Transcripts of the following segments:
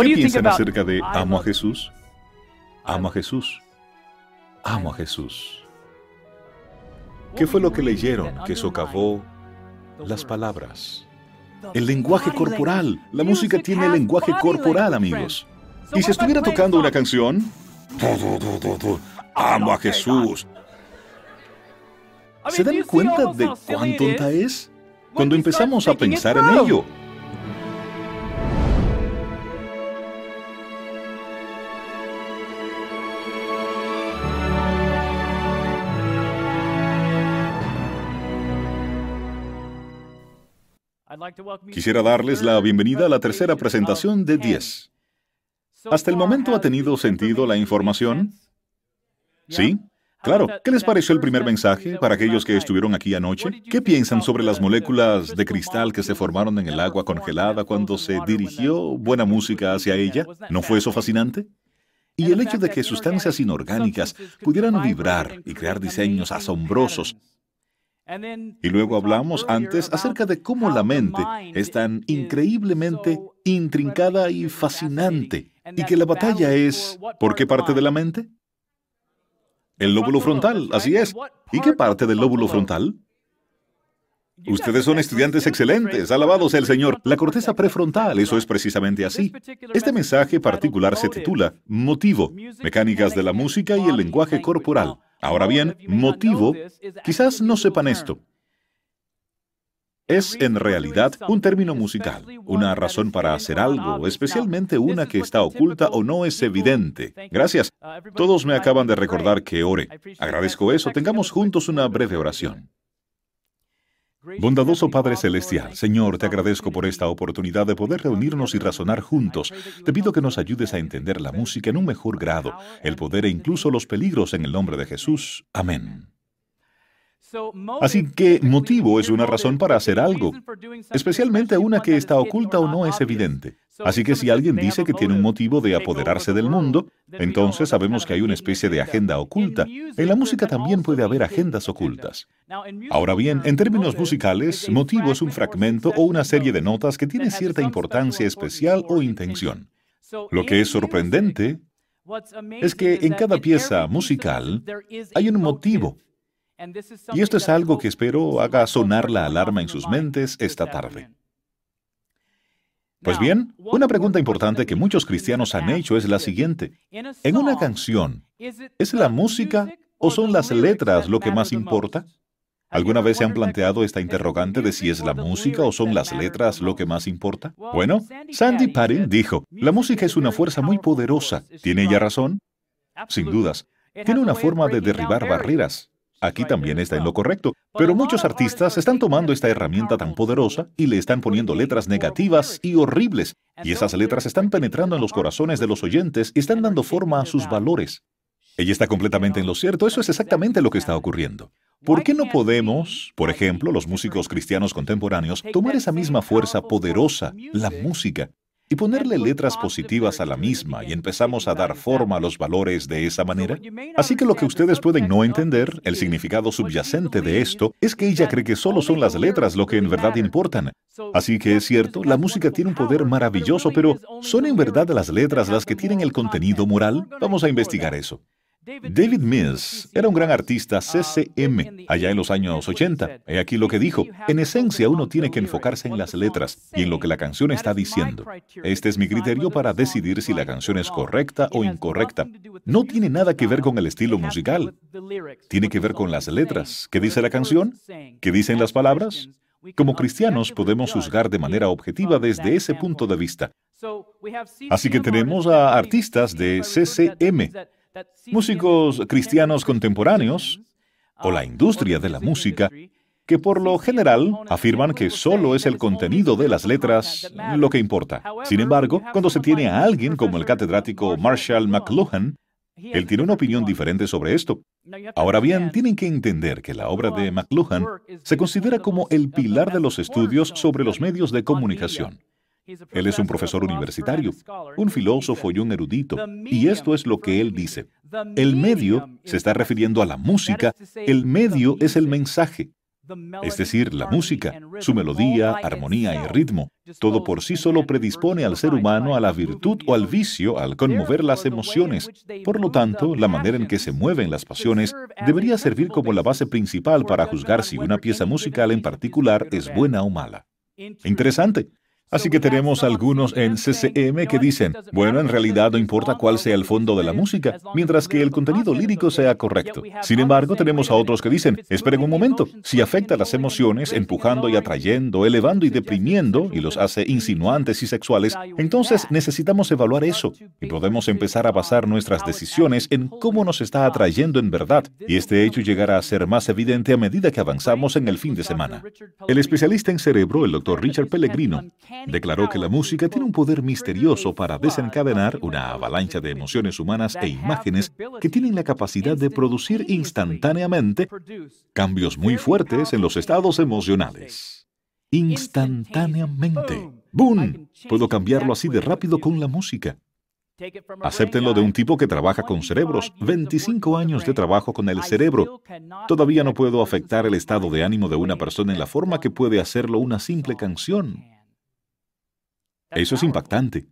¿Qué piensan acerca de amo a Jesús? Amo a Jesús. Amo a Jesús. ¿Qué fue lo que leyeron que socavó las palabras? El lenguaje corporal. La música tiene lenguaje corporal, amigos. Y si estuviera tocando una canción, amo a Jesús. ¿Se dan cuenta de cuán tonta es? Cuando empezamos a pensar en ello. Quisiera darles la bienvenida a la tercera presentación de 10. ¿Hasta el momento ha tenido sentido la información? ¿Sí? Claro. ¿Qué les pareció el primer mensaje para aquellos que estuvieron aquí anoche? ¿Qué piensan sobre las moléculas de cristal que se formaron en el agua congelada cuando se dirigió buena música hacia ella? ¿No fue eso fascinante? Y el hecho de que sustancias inorgánicas pudieran vibrar y crear diseños asombrosos y luego hablamos antes acerca de cómo la mente es tan increíblemente intrincada y fascinante, y que la batalla es, ¿por qué parte de la mente? El lóbulo frontal, así es. ¿Y qué parte del lóbulo frontal? Ustedes son estudiantes excelentes, alabado sea el Señor. La corteza prefrontal, eso es precisamente así. Este mensaje particular se titula Motivo, mecánicas de la música y el lenguaje corporal. Ahora bien, motivo, quizás no sepan esto. Es en realidad un término musical, una razón para hacer algo, especialmente una que está oculta o no es evidente. Gracias. Todos me acaban de recordar que ore. Agradezco eso. Tengamos juntos una breve oración. Bondadoso Padre Celestial, Señor, te agradezco por esta oportunidad de poder reunirnos y razonar juntos. Te pido que nos ayudes a entender la música en un mejor grado, el poder e incluso los peligros en el nombre de Jesús. Amén. Así que motivo es una razón para hacer algo, especialmente una que está oculta o no es evidente. Así que si alguien dice que tiene un motivo de apoderarse del mundo, entonces sabemos que hay una especie de agenda oculta. En la música también puede haber agendas ocultas. Ahora bien, en términos musicales, motivo es un fragmento o una serie de notas que tiene cierta importancia especial o intención. Lo que es sorprendente es que en cada pieza musical hay un motivo y esto es algo que espero haga sonar la alarma en sus mentes esta tarde. Pues bien, una pregunta importante que muchos cristianos han hecho es la siguiente. En una canción, ¿es la música o son las letras lo que más importa? ¿Alguna vez se han planteado esta interrogante de si es la música o son las letras lo que más importa? Bueno, Sandy Patton dijo, la música es una fuerza muy poderosa. ¿Tiene ella razón? Sin dudas. Tiene una forma de derribar barreras. Aquí también está en lo correcto, pero muchos artistas están tomando esta herramienta tan poderosa y le están poniendo letras negativas y horribles, y esas letras están penetrando en los corazones de los oyentes y están dando forma a sus valores. Ella está completamente en lo cierto, eso es exactamente lo que está ocurriendo. ¿Por qué no podemos, por ejemplo, los músicos cristianos contemporáneos, tomar esa misma fuerza poderosa, la música, y ponerle letras positivas a la misma y empezamos a dar forma a los valores de esa manera? Así que lo que ustedes pueden no entender, el significado subyacente de esto, es que ella cree que solo son las letras lo que en verdad importan. Así que es cierto, la música tiene un poder maravilloso, pero ¿son en verdad las letras las que tienen el contenido moral? Vamos a investigar eso. David Mills era un gran artista CCM allá en los años 80. He aquí lo que dijo. En esencia, uno tiene que enfocarse en las letras y en lo que la canción está diciendo. Este es mi criterio para decidir si la canción es correcta o incorrecta. No tiene nada que ver con el estilo musical. Tiene que ver con las letras. ¿Qué dice la canción? ¿Qué dicen las palabras? Como cristianos podemos juzgar de manera objetiva desde ese punto de vista. Así que tenemos a artistas de CCM músicos cristianos contemporáneos o la industria de la música que por lo general afirman que solo es el contenido de las letras lo que importa. Sin embargo, cuando se tiene a alguien como el catedrático Marshall McLuhan, él tiene una opinión diferente sobre esto. Ahora bien, tienen que entender que la obra de McLuhan se considera como el pilar de los estudios sobre los medios de comunicación. Él es un profesor universitario, un filósofo y un erudito, y esto es lo que él dice. El medio se está refiriendo a la música, el medio es el mensaje. es decir, la música, su melodía, armonía y ritmo, todo por sí solo predispone al ser humano a la virtud o al vicio al conmover las emociones. Por lo tanto, la manera en que se mueven las pasiones debería servir como la base principal para juzgar si una pieza musical en particular es buena o mala. Interesante. Así que tenemos algunos en CCM que dicen, bueno, en realidad no importa cuál sea el fondo de la música, mientras que el contenido lírico sea correcto. Sin embargo, tenemos a otros que dicen, esperen un momento, si afecta las emociones, empujando y atrayendo, elevando y deprimiendo, y los hace insinuantes y sexuales, entonces necesitamos evaluar eso y podemos empezar a basar nuestras decisiones en cómo nos está atrayendo en verdad, y este hecho llegará a ser más evidente a medida que avanzamos en el fin de semana. El especialista en cerebro, el doctor Richard Pellegrino, declaró que la música tiene un poder misterioso para desencadenar una avalancha de emociones humanas e imágenes que tienen la capacidad de producir instantáneamente cambios muy fuertes en los estados emocionales. Instantáneamente. ¡Boom! Puedo cambiarlo así de rápido con la música. Acéptenlo de un tipo que trabaja con cerebros. 25 años de trabajo con el cerebro. Todavía no puedo afectar el estado de ánimo de una persona en la forma que puede hacerlo una simple canción. Eso es impactante.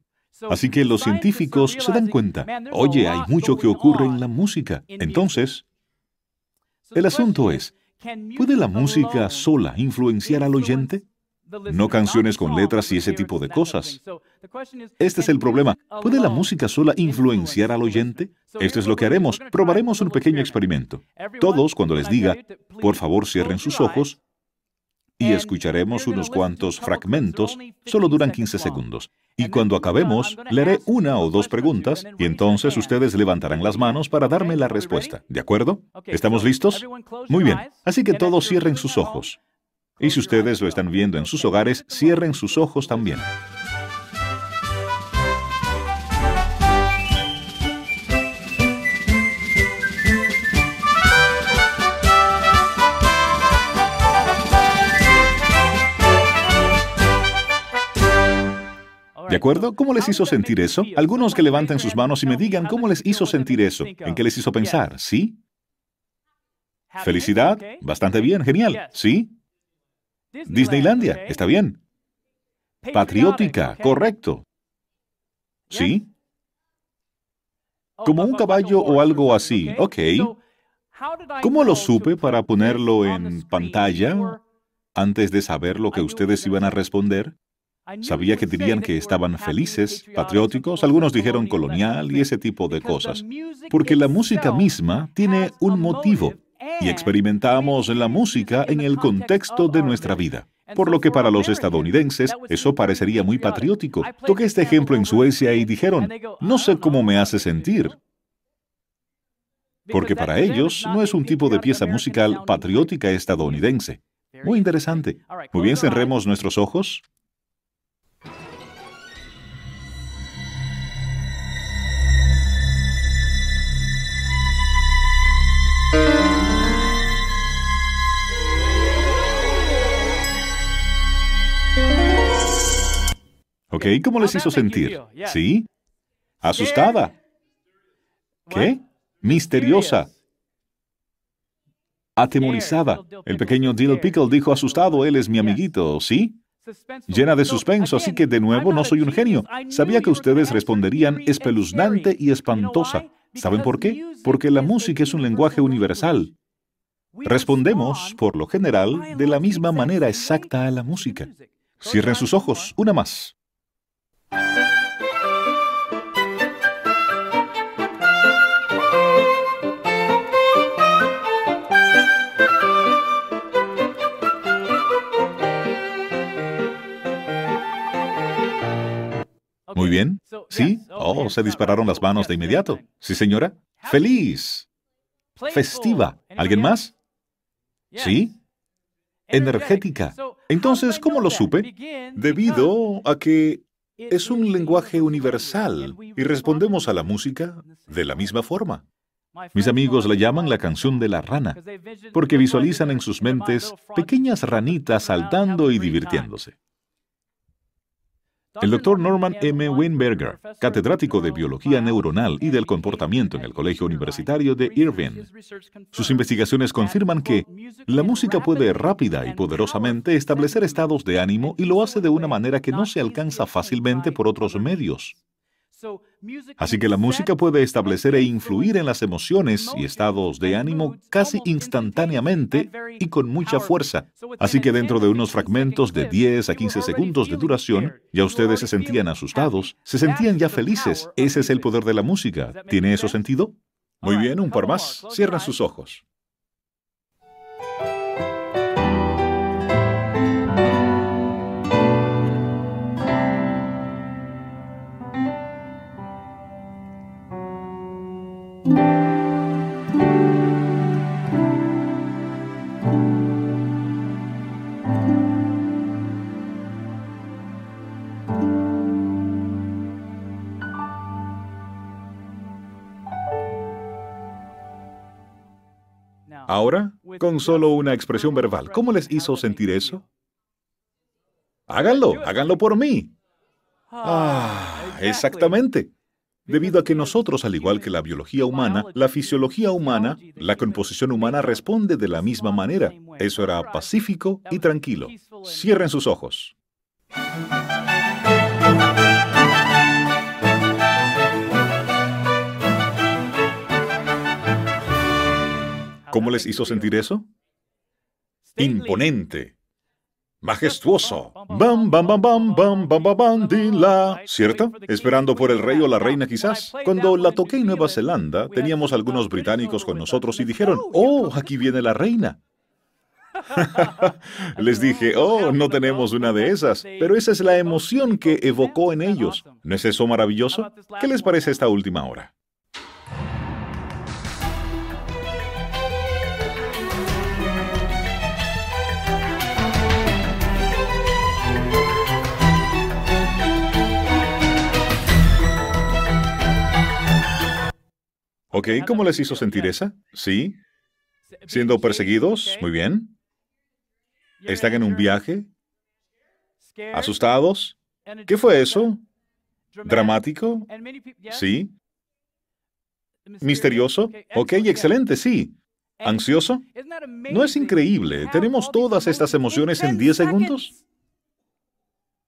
Así que los científicos se dan cuenta, oye, hay mucho que ocurre en la música. Entonces, el asunto es, ¿puede la música sola influenciar al oyente? No canciones con letras y ese tipo de cosas. Este es el problema. ¿Puede la música sola influenciar al oyente? Esto es lo que haremos. Probaremos un pequeño experimento. Todos, cuando les diga, por favor cierren sus ojos, y escucharemos unos cuantos fragmentos, solo duran 15 segundos. Y cuando acabemos, le haré una o dos preguntas y entonces ustedes levantarán las manos para darme la respuesta. ¿De acuerdo? ¿Estamos listos? Muy bien. Así que todos cierren sus ojos. Y si ustedes lo están viendo en sus hogares, cierren sus ojos también. ¿De acuerdo? ¿Cómo les hizo sentir eso? Algunos que levanten sus manos y me digan cómo les hizo sentir eso, en qué les hizo pensar, ¿sí? Felicidad, bastante bien, genial, ¿sí? Disneylandia, está bien. Patriótica, correcto. ¿Sí? Como un caballo o algo así, ok. ¿Cómo lo supe para ponerlo en pantalla antes de saber lo que ustedes iban a responder? Sabía que dirían que estaban felices, patrióticos, algunos dijeron colonial y ese tipo de cosas. Porque la música misma tiene un motivo y experimentamos la música en el contexto de nuestra vida. Por lo que para los estadounidenses eso parecería muy patriótico. Toqué este ejemplo en Suecia y dijeron, no sé cómo me hace sentir. Porque para ellos no es un tipo de pieza musical patriótica estadounidense. Muy interesante. Muy bien, cerremos nuestros ojos. ¿Ok? ¿Cómo les hizo sentir? ¿Sí? Asustada. ¿Qué? Misteriosa. Atemorizada. El pequeño Dill Pickle dijo asustado, él es mi amiguito, ¿sí? Llena de suspenso, así que de nuevo no soy un genio. Sabía que ustedes responderían espeluznante y espantosa. ¿Saben por qué? Porque la música es un lenguaje universal. Respondemos, por lo general, de la misma manera exacta a la música. Cierren sus ojos, una más. Muy bien. ¿Sí? Oh, se dispararon las manos de inmediato. ¿Sí, señora? Feliz. Festiva. ¿Alguien más? ¿Sí? Energética. Entonces, ¿cómo lo supe? Debido a que es un lenguaje universal y respondemos a la música de la misma forma. Mis amigos la llaman la canción de la rana, porque visualizan en sus mentes pequeñas ranitas saltando y divirtiéndose. El doctor Norman M. Weinberger, catedrático de biología neuronal y del comportamiento en el Colegio Universitario de Irvine. Sus investigaciones confirman que la música puede rápida y poderosamente establecer estados de ánimo y lo hace de una manera que no se alcanza fácilmente por otros medios. Así que la música puede establecer e influir en las emociones y estados de ánimo casi instantáneamente y con mucha fuerza. Así que dentro de unos fragmentos de 10 a 15 segundos de duración, ya ustedes se sentían asustados, se sentían ya felices. Ese es el poder de la música. ¿Tiene eso sentido? Muy bien, un par más. Cierran sus ojos. Ahora, con solo una expresión verbal, ¿cómo les hizo sentir eso? Háganlo, háganlo por mí. Ah, exactamente. Debido a que nosotros, al igual que la biología humana, la fisiología humana, la composición humana responde de la misma manera. Eso era pacífico y tranquilo. Cierren sus ojos. ¿Cómo les hizo sentir eso? Imponente, majestuoso. Bam, bam, bam, bam, bam, bam, bam, bam, la. ¿Cierto? Esperando por el rey o la reina quizás. Cuando la toqué en Nueva Zelanda, teníamos algunos británicos con nosotros y dijeron, oh, aquí viene la reina. Les dije, oh, no tenemos una de esas, pero esa es la emoción que evocó en ellos. ¿No es eso maravilloso? ¿Qué les parece esta última hora? Ok, ¿cómo les hizo sentir esa? ¿Sí? ¿Siendo perseguidos? Muy bien. ¿Están en un viaje? ¿Asustados? ¿Qué fue eso? ¿Dramático? Sí. ¿Misterioso? Ok, excelente, sí. ¿Ansioso? ¿No es increíble? ¿Tenemos todas estas emociones en 10 segundos?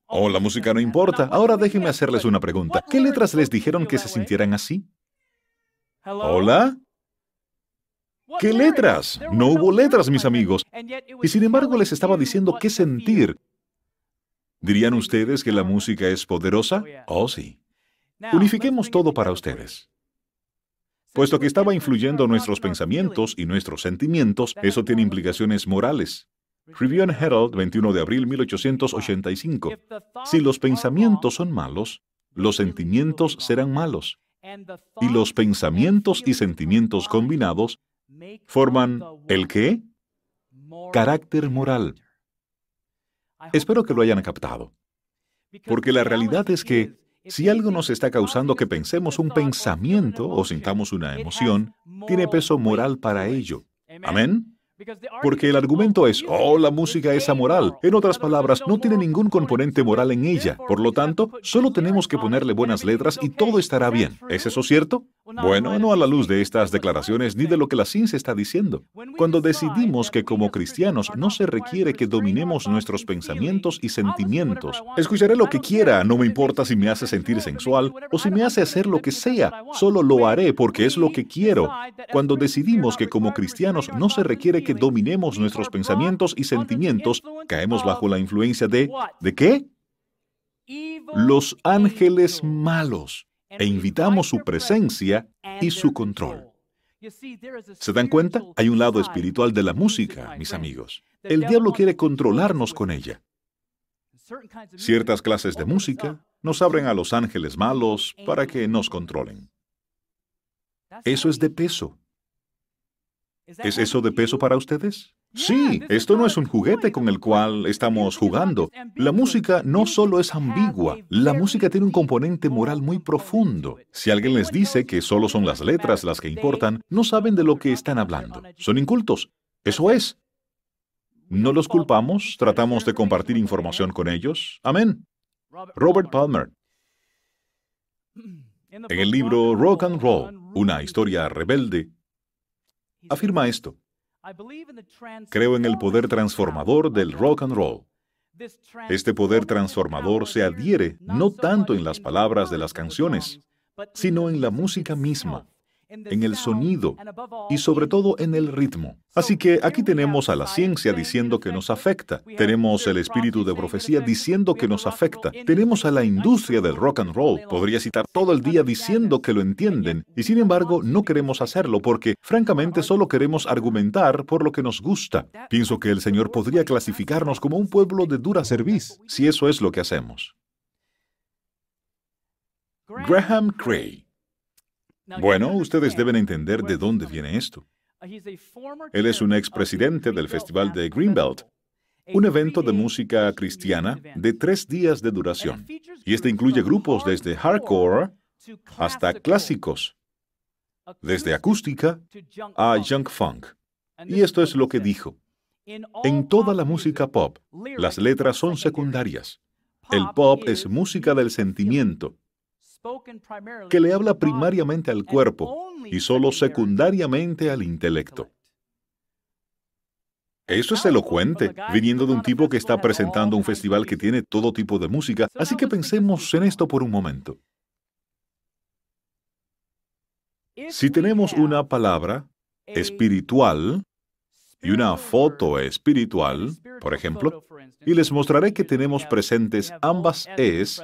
Oh, la música no importa. Ahora déjenme hacerles una pregunta. ¿Qué letras les dijeron que se sintieran así? ¿Hola? ¿Qué letras? No hubo letras, mis amigos. Y sin embargo les estaba diciendo qué sentir. ¿Dirían ustedes que la música es poderosa? Oh, sí. Unifiquemos todo para ustedes. Puesto que estaba influyendo nuestros pensamientos y nuestros sentimientos, eso tiene implicaciones morales. Review and Herald, 21 de abril 1885. Si los pensamientos son malos, los sentimientos serán malos y los pensamientos y sentimientos combinados forman el qué? Carácter moral. Espero que lo hayan captado. Porque la realidad es que si algo nos está causando que pensemos un pensamiento o sintamos una emoción, tiene peso moral para ello. Amén. Porque el argumento es, oh, la música es amoral. En otras palabras, no tiene ningún componente moral en ella. Por lo tanto, solo tenemos que ponerle buenas letras y todo estará bien. ¿Es eso cierto? Bueno, no a la luz de estas declaraciones ni de lo que la ciencia está diciendo. Cuando decidimos que como cristianos no se requiere que dominemos nuestros pensamientos y sentimientos, escucharé lo que quiera, no me importa si me hace sentir sensual o si me hace hacer lo que sea, solo lo haré porque es lo que quiero. Cuando decidimos que como cristianos no se requiere que dominemos nuestros pensamientos y sentimientos, caemos bajo la influencia de... ¿De qué? Los ángeles malos e invitamos su presencia y su control. ¿Se dan cuenta? Hay un lado espiritual de la música, mis amigos. El diablo quiere controlarnos con ella. Ciertas clases de música nos abren a los ángeles malos para que nos controlen. Eso es de peso. ¿Es eso de peso para ustedes? Sí, esto no es un juguete con el cual estamos jugando. La música no solo es ambigua, la música tiene un componente moral muy profundo. Si alguien les dice que solo son las letras las que importan, no saben de lo que están hablando. Son incultos. Eso es. No los culpamos, tratamos de compartir información con ellos. Amén. Robert Palmer. En el libro Rock and Roll, una historia rebelde, afirma esto. Creo en el poder transformador del rock and roll. Este poder transformador se adhiere no tanto en las palabras de las canciones, sino en la música misma en el sonido y sobre todo en el ritmo. Así que aquí tenemos a la ciencia diciendo que nos afecta, tenemos el espíritu de profecía diciendo que nos afecta, tenemos a la industria del rock and roll, podría citar todo el día diciendo que lo entienden, y sin embargo no queremos hacerlo porque francamente solo queremos argumentar por lo que nos gusta. Pienso que el Señor podría clasificarnos como un pueblo de dura cerviz, si eso es lo que hacemos. Graham Cray bueno, ustedes deben entender de dónde viene esto. Él es un expresidente del Festival de Greenbelt, un evento de música cristiana de tres días de duración. Y este incluye grupos desde hardcore hasta clásicos, desde acústica a junk funk. Y esto es lo que dijo. En toda la música pop, las letras son secundarias. El pop es música del sentimiento, que le habla primariamente al cuerpo y solo secundariamente al intelecto. Eso es elocuente, viniendo de un tipo que está presentando un festival que tiene todo tipo de música, así que pensemos en esto por un momento. Si tenemos una palabra espiritual y una foto espiritual, por ejemplo, y les mostraré que tenemos presentes ambas es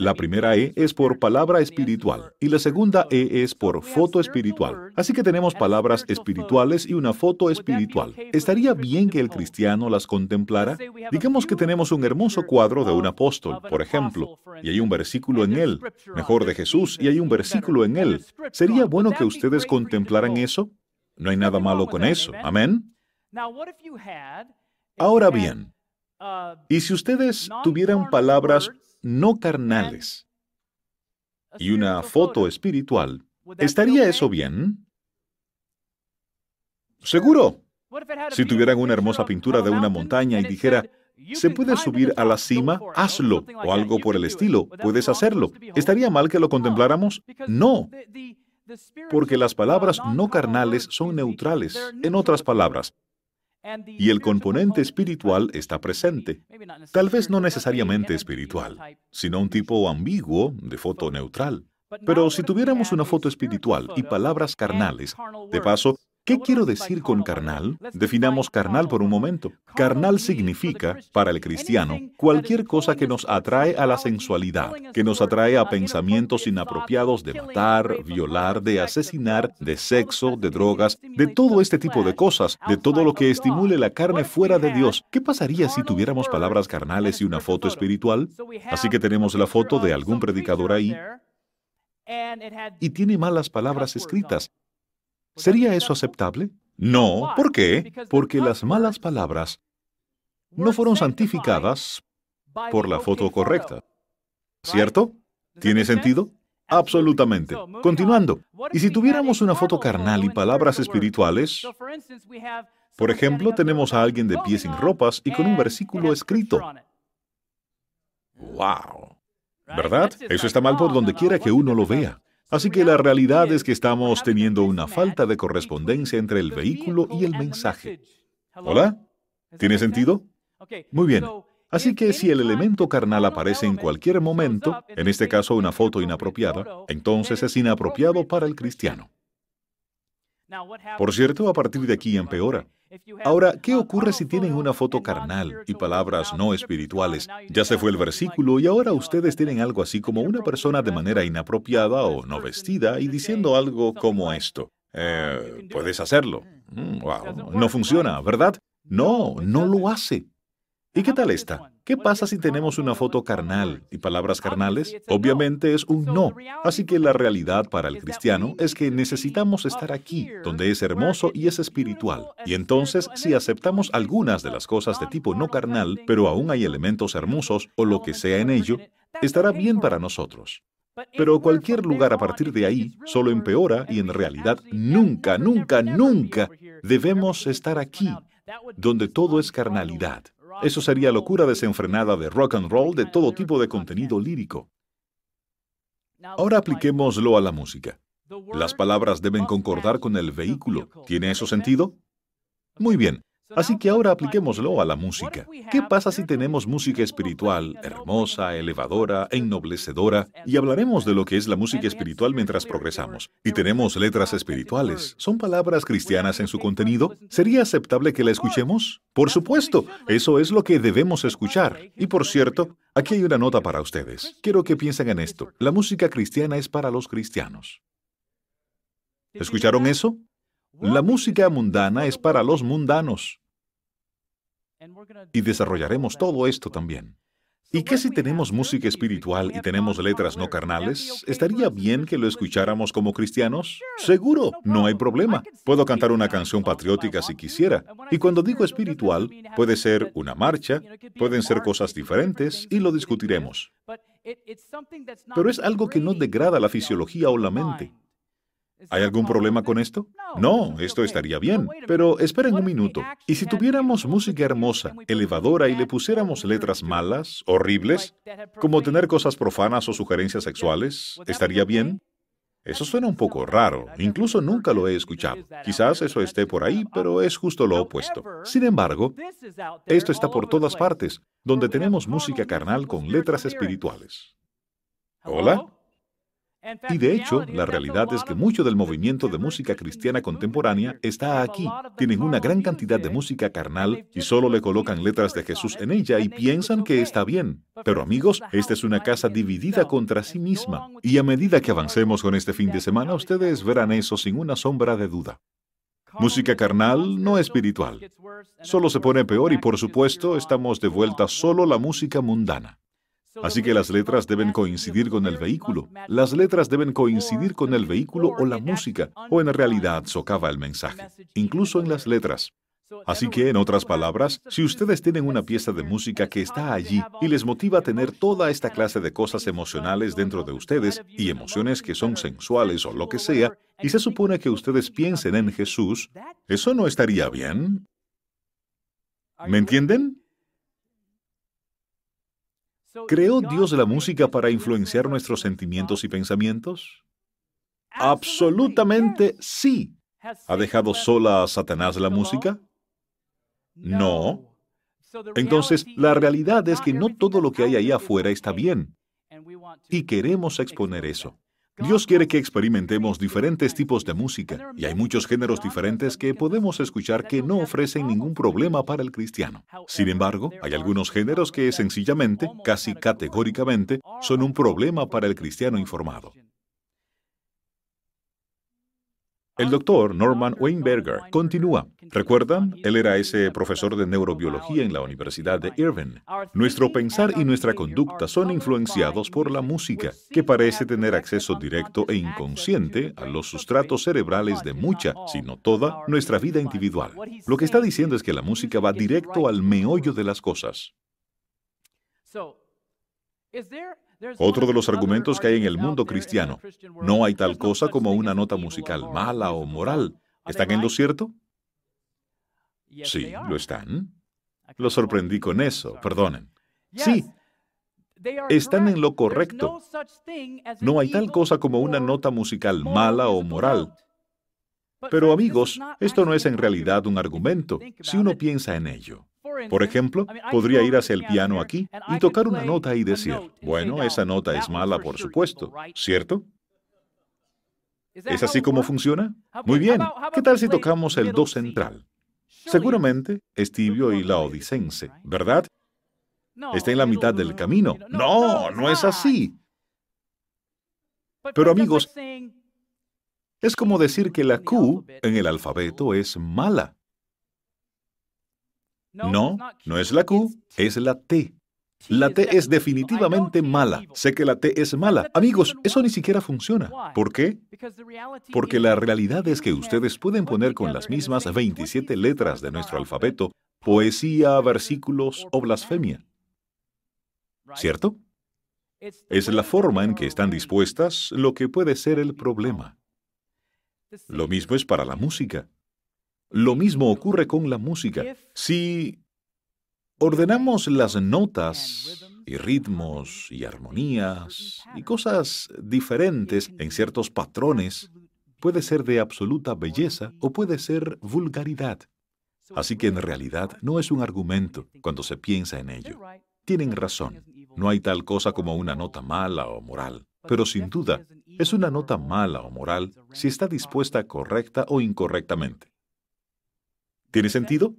la primera E es por palabra espiritual y la segunda E es por foto espiritual. Así que tenemos palabras espirituales y una foto espiritual. ¿Estaría bien que el cristiano las contemplara? Digamos que tenemos un hermoso cuadro de un apóstol, por ejemplo, y hay un versículo en él, mejor de Jesús, y hay un versículo en él. ¿Sería bueno que ustedes contemplaran eso? No hay nada malo con eso. Amén. Ahora bien, ¿y si ustedes tuvieran palabras no carnales y una foto espiritual, ¿estaría eso bien? Seguro. Si tuvieran una hermosa pintura de una montaña y dijera, ¿se puede subir a la cima? Hazlo, o algo por el estilo, puedes hacerlo. ¿Estaría mal que lo contempláramos? No, porque las palabras no carnales son neutrales. En otras palabras, y el componente espiritual está presente. Tal vez no necesariamente espiritual, sino un tipo ambiguo de foto neutral. Pero si tuviéramos una foto espiritual y palabras carnales, de paso, ¿Qué quiero decir con carnal? Definamos carnal por un momento. Carnal significa, para el cristiano, cualquier cosa que nos atrae a la sensualidad, que nos atrae a pensamientos inapropiados de matar, violar, de asesinar, de sexo, de drogas, de todo este tipo de cosas, de todo lo que estimule la carne fuera de Dios. ¿Qué pasaría si tuviéramos palabras carnales y una foto espiritual? Así que tenemos la foto de algún predicador ahí y tiene malas palabras escritas. ¿Sería eso aceptable? No. ¿Por qué? Porque las malas palabras no fueron santificadas por la foto correcta. ¿Cierto? ¿Tiene sentido? Absolutamente. Continuando, y si tuviéramos una foto carnal y palabras espirituales, por ejemplo, tenemos a alguien de pies sin ropas y con un versículo escrito. ¡Wow! ¿Verdad? Eso está mal por donde quiera que uno lo vea. Así que la realidad es que estamos teniendo una falta de correspondencia entre el vehículo y el mensaje. ¿Hola? ¿Tiene sentido? Muy bien. Así que si el elemento carnal aparece en cualquier momento, en este caso una foto inapropiada, entonces es inapropiado para el cristiano. Por cierto, a partir de aquí empeora. Ahora, ¿qué ocurre si tienen una foto carnal y palabras no espirituales? Ya se fue el versículo y ahora ustedes tienen algo así como una persona de manera inapropiada o no vestida y diciendo algo como esto. Eh, puedes hacerlo. Mm, wow, no funciona, ¿verdad? No, no lo hace. ¿Y qué tal esta? ¿Qué pasa si tenemos una foto carnal y palabras carnales? Obviamente es un no. Así que la realidad para el cristiano es que necesitamos estar aquí, donde es hermoso y es espiritual. Y entonces, si aceptamos algunas de las cosas de tipo no carnal, pero aún hay elementos hermosos o lo que sea en ello, estará bien para nosotros. Pero cualquier lugar a partir de ahí solo empeora y en realidad nunca, nunca, nunca debemos estar aquí, donde todo es carnalidad Eso sería locura desenfrenada de rock and roll de todo tipo de contenido lírico. Ahora apliquémoslo a la música. Las palabras deben concordar con el vehículo. ¿Tiene eso sentido? Muy bien. Así que ahora apliquémoslo a la música. ¿Qué pasa si tenemos música espiritual, hermosa, elevadora, ennoblecedora? Y hablaremos de lo que es la música espiritual mientras progresamos. Y tenemos letras espirituales. ¿Son palabras cristianas en su contenido? ¿Sería aceptable que la escuchemos? Por supuesto, eso es lo que debemos escuchar. Y por cierto, aquí hay una nota para ustedes. Quiero que piensen en esto. La música cristiana es para los cristianos. ¿Escucharon eso? La música mundana es para los mundanos. Y desarrollaremos todo esto también. ¿Y qué si tenemos música espiritual y tenemos letras no carnales? ¿Estaría bien que lo escucháramos como cristianos? Seguro, no hay problema. Puedo cantar una canción patriótica si quisiera. Y cuando digo espiritual, puede ser una marcha, pueden ser cosas diferentes y lo discutiremos. Pero es algo que no degrada la fisiología o la mente. ¿Hay algún problema con esto? No, esto estaría bien. Pero esperen un minuto. ¿Y si tuviéramos música hermosa, elevadora y le pusiéramos letras malas, horribles, como tener cosas profanas o sugerencias sexuales, estaría bien? Eso suena un poco raro, incluso nunca lo he escuchado. Quizás eso esté por ahí, pero es justo lo opuesto. Sin embargo, esto está por todas partes, donde tenemos música carnal con letras espirituales. ¿Hola? Y de hecho, la realidad es que mucho del movimiento de música cristiana contemporánea está aquí. Tienen una gran cantidad de música carnal y solo le colocan letras de Jesús en ella y piensan que está bien. Pero amigos, esta es una casa dividida contra sí misma. Y a medida que avancemos con este fin de semana, ustedes verán eso sin una sombra de duda. Música carnal, no espiritual. Solo se pone peor y por supuesto estamos de vuelta solo la música mundana. Así que las letras deben coincidir con el vehículo. Las letras deben coincidir con el vehículo o la música, o en realidad socava el mensaje, incluso en las letras. Así que, en otras palabras, si ustedes tienen una pieza de música que está allí y les motiva a tener toda esta clase de cosas emocionales dentro de ustedes y emociones que son sensuales o lo que sea, y se supone que ustedes piensen en Jesús, ¿eso no estaría bien? ¿Me entienden? ¿Creó Dios la música para influenciar nuestros sentimientos y pensamientos? Absolutamente sí. ¿Ha dejado sola a Satanás la música? No. Entonces, la realidad es que no todo lo que hay ahí afuera está bien. Y queremos exponer eso. Dios quiere que experimentemos diferentes tipos de música y hay muchos géneros diferentes que podemos escuchar que no ofrecen ningún problema para el cristiano. Sin embargo, hay algunos géneros que sencillamente, casi categóricamente, son un problema para el cristiano informado. El doctor Norman Weinberger continúa. ¿Recuerdan? Él era ese profesor de neurobiología en la Universidad de Irvine. Nuestro pensar y nuestra conducta son influenciados por la música, que parece tener acceso directo e inconsciente a los sustratos cerebrales de mucha, si no toda, nuestra vida individual. Lo que está diciendo es que la música va directo al meollo de las cosas. Otro de los argumentos que hay en el mundo cristiano, no hay tal cosa como una nota musical mala o moral. ¿Están en lo cierto? Sí, lo están. Lo sorprendí con eso, perdonen. Sí, están en lo correcto. No hay tal cosa como una nota musical mala o moral. Pero amigos, esto no es en realidad un argumento, si uno piensa en ello. Por ejemplo, podría ir hacia el piano aquí y tocar una nota y decir, bueno, esa nota es mala, por supuesto, ¿cierto? ¿Es así como funciona? Muy bien. ¿Qué tal si tocamos el do central? Seguramente es tibio y laodicense, ¿verdad? Está en la mitad del camino. No, no es así. Pero amigos, es como decir que la Q en el alfabeto es mala. No, no es la Q, es la T. La T es definitivamente mala. Sé que la T es mala. Amigos, eso ni siquiera funciona. ¿Por qué? Porque la realidad es que ustedes pueden poner con las mismas 27 letras de nuestro alfabeto poesía, versículos o blasfemia. ¿Cierto? Es la forma en que están dispuestas lo que puede ser el problema. Lo mismo es para la música. Lo mismo ocurre con la música. Si Ordenamos las notas y ritmos y armonías y cosas diferentes en ciertos patrones. Puede ser de absoluta belleza o puede ser vulgaridad. Así que en realidad no es un argumento cuando se piensa en ello. Tienen razón. No hay tal cosa como una nota mala o moral. Pero sin duda, es una nota mala o moral si está dispuesta correcta o incorrectamente. ¿Tiene sentido?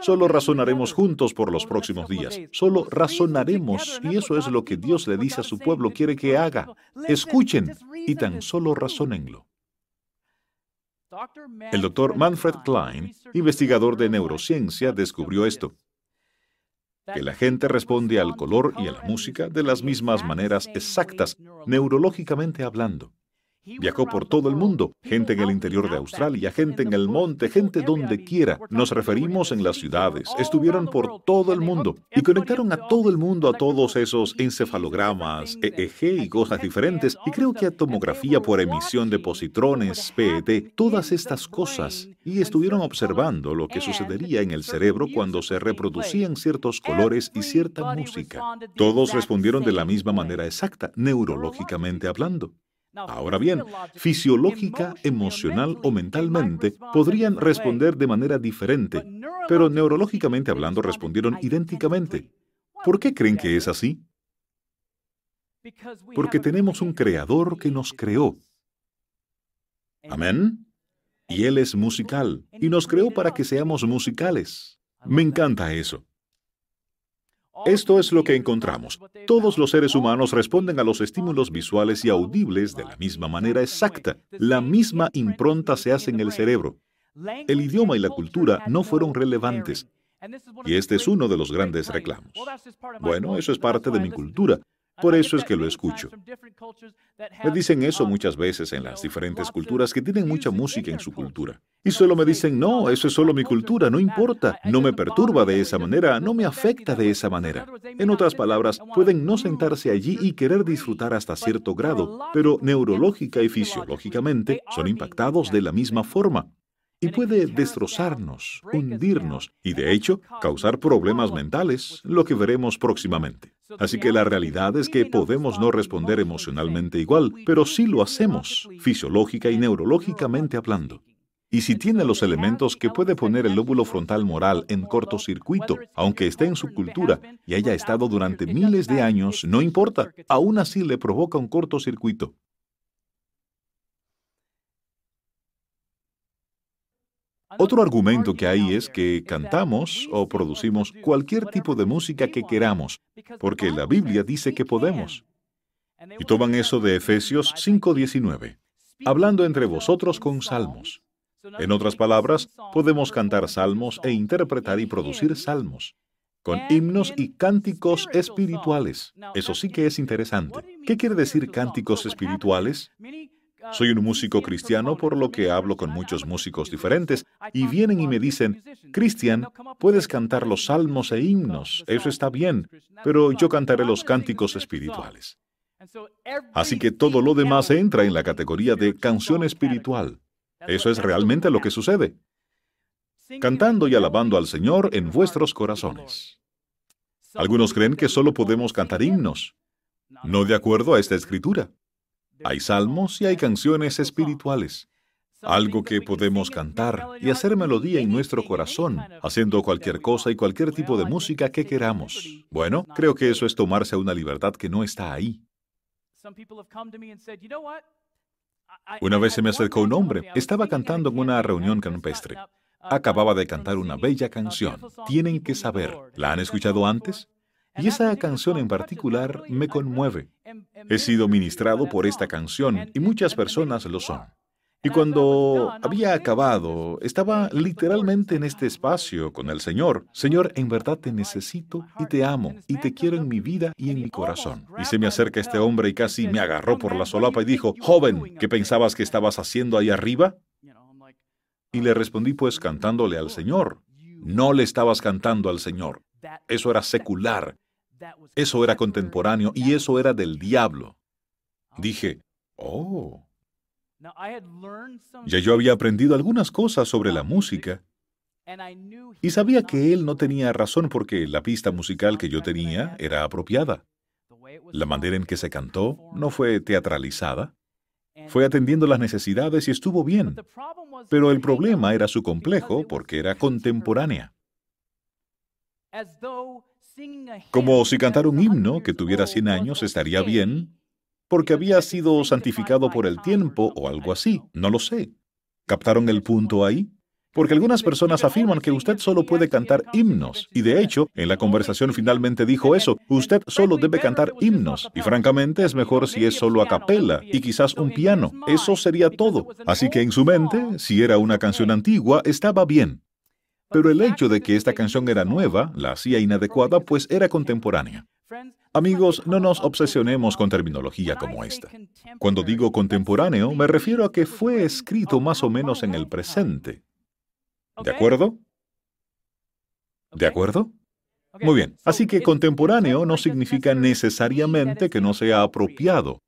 Solo razonaremos juntos por los próximos días. Solo razonaremos y eso es lo que Dios le dice a su pueblo quiere que haga. Escuchen y tan solo razónenlo. El doctor Manfred Klein, investigador de neurociencia, descubrió esto que la gente responde al color y a la música de las mismas maneras exactas, neurológicamente hablando. Viajó por todo el mundo, gente en el interior de Australia, gente en el monte, gente donde quiera. Nos referimos en las ciudades, estuvieron por todo el mundo y conectaron a todo el mundo a todos esos encefalogramas, EEG y cosas diferentes. Y creo que a tomografía por emisión de positrones, PET, todas estas cosas. Y estuvieron observando lo que sucedería en el cerebro cuando se reproducían ciertos colores y cierta música. Todos respondieron de la misma manera exacta, neurológicamente hablando. Ahora bien, fisiológica, emocional o mentalmente podrían responder de manera diferente, pero neurológicamente hablando respondieron idénticamente. ¿Por qué creen que es así? Porque tenemos un creador que nos creó. Amén. Y Él es musical, y nos creó para que seamos musicales. Me encanta eso. Esto es lo que encontramos. Todos los seres humanos responden a los estímulos visuales y audibles de la misma manera exacta. La misma impronta se hace en el cerebro. El idioma y la cultura no fueron relevantes. Y este es uno de los grandes reclamos. Bueno, eso es parte de mi cultura. Por eso es que lo escucho. Me dicen eso muchas veces en las diferentes culturas que tienen mucha música en su cultura. Y solo me dicen, no, eso es solo mi cultura, no importa, no me perturba de esa manera, no me afecta de esa manera. En otras palabras, pueden no sentarse allí y querer disfrutar hasta cierto grado, pero neurológica y fisiológicamente son impactados de la misma forma y puede destrozarnos, hundirnos y de hecho causar problemas mentales, lo que veremos próximamente. Así que la realidad es que podemos no responder emocionalmente igual, pero sí lo hacemos, fisiológica y neurológicamente hablando. Y si tiene los elementos que puede poner el lóbulo frontal moral en cortocircuito, aunque esté en su cultura y haya estado durante miles de años, no importa, aún así le provoca un cortocircuito. Otro argumento que hay es que cantamos o producimos cualquier tipo de música que queramos, porque la Biblia dice que podemos. Y toman eso de Efesios 5:19, hablando entre vosotros con salmos. En otras palabras, podemos cantar salmos e interpretar y producir salmos, con himnos y cánticos espirituales. Eso sí que es interesante. ¿Qué quiere decir cánticos espirituales? Soy un músico cristiano, por lo que hablo con muchos músicos diferentes, y vienen y me dicen, Cristian, puedes cantar los salmos e himnos, eso está bien, pero yo cantaré los cánticos espirituales. Así que todo lo demás entra en la categoría de canción espiritual. Eso es realmente lo que sucede. Cantando y alabando al Señor en vuestros corazones. Algunos creen que solo podemos cantar himnos, no de acuerdo a esta escritura. Hay salmos y hay canciones espirituales. Algo que podemos cantar y hacer melodía en nuestro corazón, haciendo cualquier cosa y cualquier tipo de música que queramos. Bueno, creo que eso es tomarse una libertad que no está ahí. Una vez se me acercó un hombre, estaba cantando en una reunión campestre. Acababa de cantar una bella canción. Tienen que saber, ¿la han escuchado antes? Y esa canción en particular me conmueve. He sido ministrado por esta canción y muchas personas lo son. Y cuando había acabado, estaba literalmente en este espacio con el Señor. Señor, en verdad te necesito y te amo y te quiero en mi vida y en mi corazón. Y se me acerca este hombre y casi me agarró por la solapa y dijo, joven, ¿qué pensabas que estabas haciendo ahí arriba? Y le respondí pues cantándole al Señor. No le estabas cantando al Señor. Eso era secular. Eso era contemporáneo y eso era del diablo. Dije, oh. Ya yo había aprendido algunas cosas sobre la música Y sabía que él no tenía razón porque la pista musical que yo tenía era apropiada. La manera en que se cantó no fue teatralizada. Fue atendiendo las necesidades y estuvo bien. Pero el problema era su complejo porque era contemporánea. Como si cantar un himno que tuviera 100 años estaría bien, porque había sido santificado por el tiempo o algo así, no lo sé. ¿Captaron el punto ahí? Porque algunas personas afirman que usted solo puede cantar himnos, y de hecho, en la conversación finalmente dijo eso, usted solo debe cantar himnos, y francamente es mejor si es solo a capela y quizás un piano, eso sería todo. Así que en su mente, si era una canción antigua, estaba bien. Pero el hecho de que esta canción era nueva la hacía inadecuada, pues era contemporánea. Amigos, no nos obsesionemos con terminología como esta. Cuando digo contemporáneo, me refiero a que fue escrito más o menos en el presente. ¿De acuerdo? ¿De acuerdo? Muy bien. Así que contemporáneo no significa necesariamente que no sea apropiado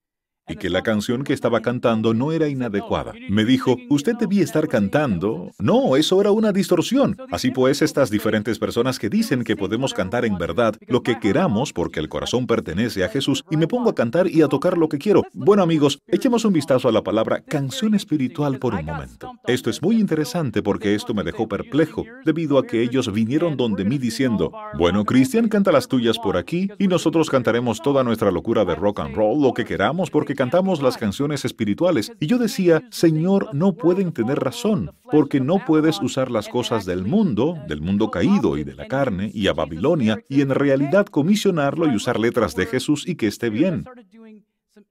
y que la canción que estaba cantando no era inadecuada. Me dijo, usted debía estar cantando. No, eso era una distorsión. Así pues, estas diferentes personas que dicen que podemos cantar en verdad lo que queramos porque el corazón pertenece a Jesús y me pongo a cantar y a tocar lo que quiero. Bueno amigos, echemos un vistazo a la palabra canción espiritual por un momento. Esto es muy interesante porque esto me dejó perplejo debido a que ellos vinieron donde mí diciendo, bueno, Cristian, canta las tuyas por aquí y nosotros cantaremos toda nuestra locura de rock and roll, lo que queramos porque cantamos las canciones espirituales. Y yo decía, Señor, no pueden tener razón, porque no puedes usar las cosas del mundo, del mundo caído y de la carne, y a Babilonia, y en realidad comisionarlo y usar letras de Jesús y que esté bien.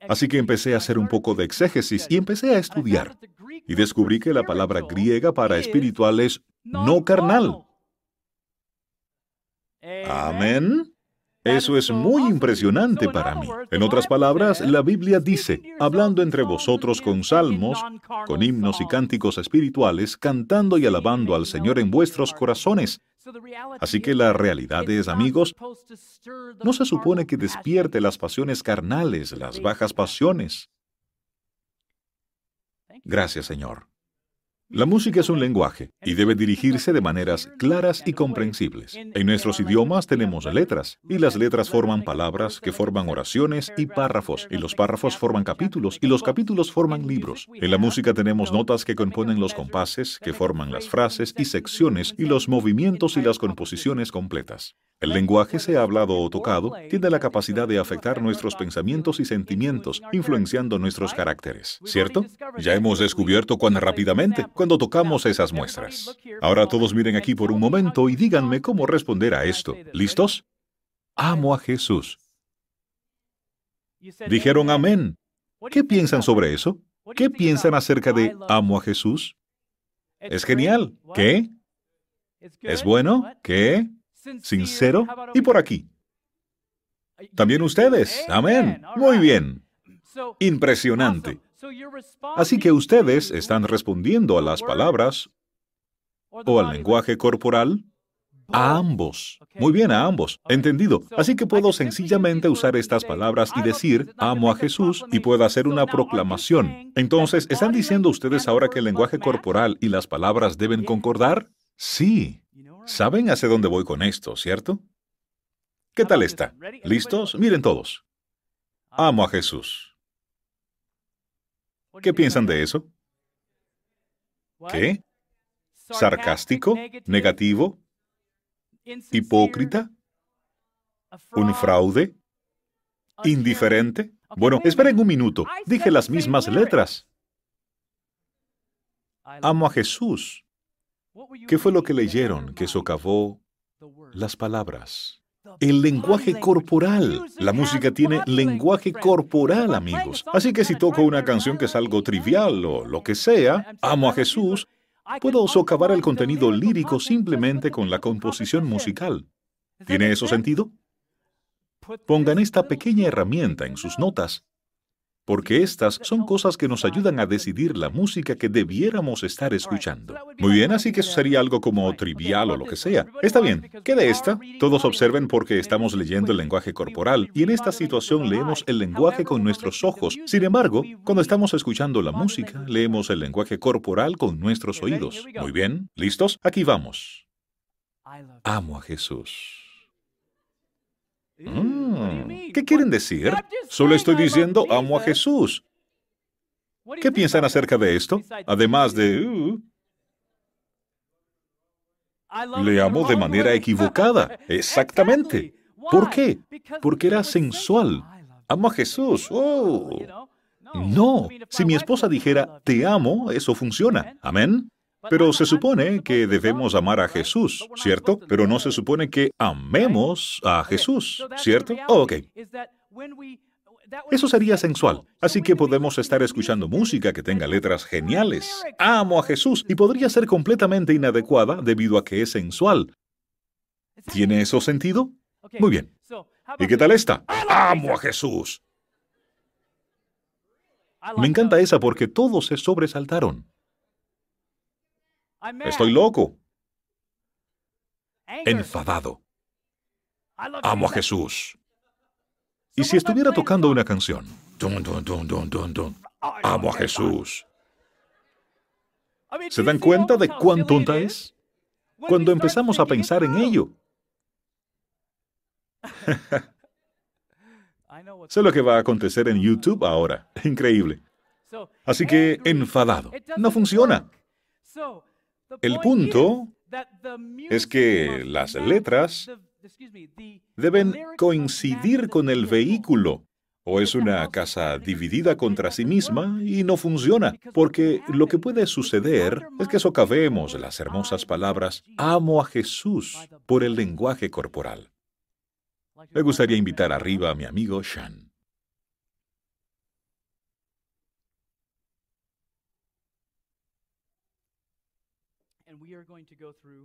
Así que empecé a hacer un poco de exégesis y empecé a estudiar. Y descubrí que la palabra griega para espiritual es no carnal. Amén. Eso es muy impresionante para mí. En otras palabras, la Biblia dice, hablando entre vosotros con salmos, con himnos y cánticos espirituales, cantando y alabando al Señor en vuestros corazones. Así que la realidad es, amigos, no se supone que despierte las pasiones carnales, las bajas pasiones. Gracias, Señor. La música es un lenguaje y debe dirigirse de maneras claras y comprensibles. En nuestros idiomas tenemos letras y las letras forman palabras que forman oraciones y párrafos y los párrafos forman capítulos y los capítulos forman libros. En la música tenemos notas que componen los compases, que forman las frases y secciones y los movimientos y las composiciones completas. El lenguaje, sea hablado o tocado, tiene la capacidad de afectar nuestros pensamientos y sentimientos, influenciando nuestros caracteres, ¿cierto? Ya hemos descubierto cuán rápidamente cuando tocamos esas muestras. Ahora todos miren aquí por un momento y díganme cómo responder a esto. ¿Listos? Amo a Jesús. Dijeron amén. ¿Qué piensan sobre eso? ¿Qué piensan acerca de amo a Jesús? Es genial. ¿Qué? ¿Es bueno? ¿Qué? Sincero y por aquí. También ustedes. Amén. Muy bien. Impresionante. Así que ustedes están respondiendo a las palabras o al lenguaje corporal. A ambos. Muy bien, a ambos. Entendido. Así que puedo sencillamente usar estas palabras y decir, amo a Jesús y puedo hacer una proclamación. Entonces, ¿están diciendo ustedes ahora que el lenguaje corporal y las palabras deben concordar? Sí. ¿Saben hacia dónde voy con esto, cierto? ¿Qué tal está? ¿Listos? Miren todos. Amo a Jesús. ¿Qué piensan de eso? ¿Qué? ¿Sarcástico? ¿Negativo? ¿Hipócrita? ¿Un fraude? ¿Indiferente? Bueno, esperen un minuto. Dije las mismas letras. Amo a Jesús. ¿Qué fue lo que leyeron que socavó las palabras? El lenguaje corporal. La música tiene lenguaje corporal, amigos. Así que si toco una canción que es algo trivial o lo que sea, amo a Jesús, puedo socavar el contenido lírico simplemente con la composición musical. ¿Tiene eso sentido? Pongan esta pequeña herramienta en sus notas porque estas son cosas que nos ayudan a decidir la música que debiéramos estar escuchando. Muy bien, así que eso sería algo como trivial o lo que sea. Está bien, quede esta. Todos observen porque estamos leyendo el lenguaje corporal y en esta situación leemos el lenguaje con nuestros ojos. Sin embargo, cuando estamos escuchando la música, leemos el lenguaje corporal con nuestros oídos. Muy bien, ¿listos? Aquí vamos. Amo a Jesús. Mm, ¿Qué quieren decir? Solo estoy diciendo amo a Jesús. ¿Qué piensan acerca de esto? Además de... Uh, le amo de manera equivocada. Exactamente. ¿Por qué? Porque era sensual. Amo a Jesús. Oh. No. Si mi esposa dijera, te amo, eso funciona. Amén. Pero se supone que debemos amar a Jesús, ¿cierto? Pero no se supone que amemos a Jesús, ¿cierto? Oh, ok. Eso sería sensual. Así que podemos estar escuchando música que tenga letras geniales. Amo a Jesús y podría ser completamente inadecuada debido a que es sensual. ¿Tiene eso sentido? Muy bien. ¿Y qué tal esta? Amo a Jesús. Me encanta esa porque todos se sobresaltaron. Estoy loco. Enfadado. Amo a Jesús. Y si estuviera tocando una canción, amo a Jesús. ¿Se dan cuenta de cuán tonta es? Cuando empezamos a pensar en ello. sé lo que va a acontecer en YouTube ahora. Increíble. Así que enfadado. No funciona. El punto es que las letras deben coincidir con el vehículo. O es una casa dividida contra sí misma y no funciona, porque lo que puede suceder es que socavemos las hermosas palabras amo a Jesús por el lenguaje corporal. Me gustaría invitar arriba a mi amigo Shan.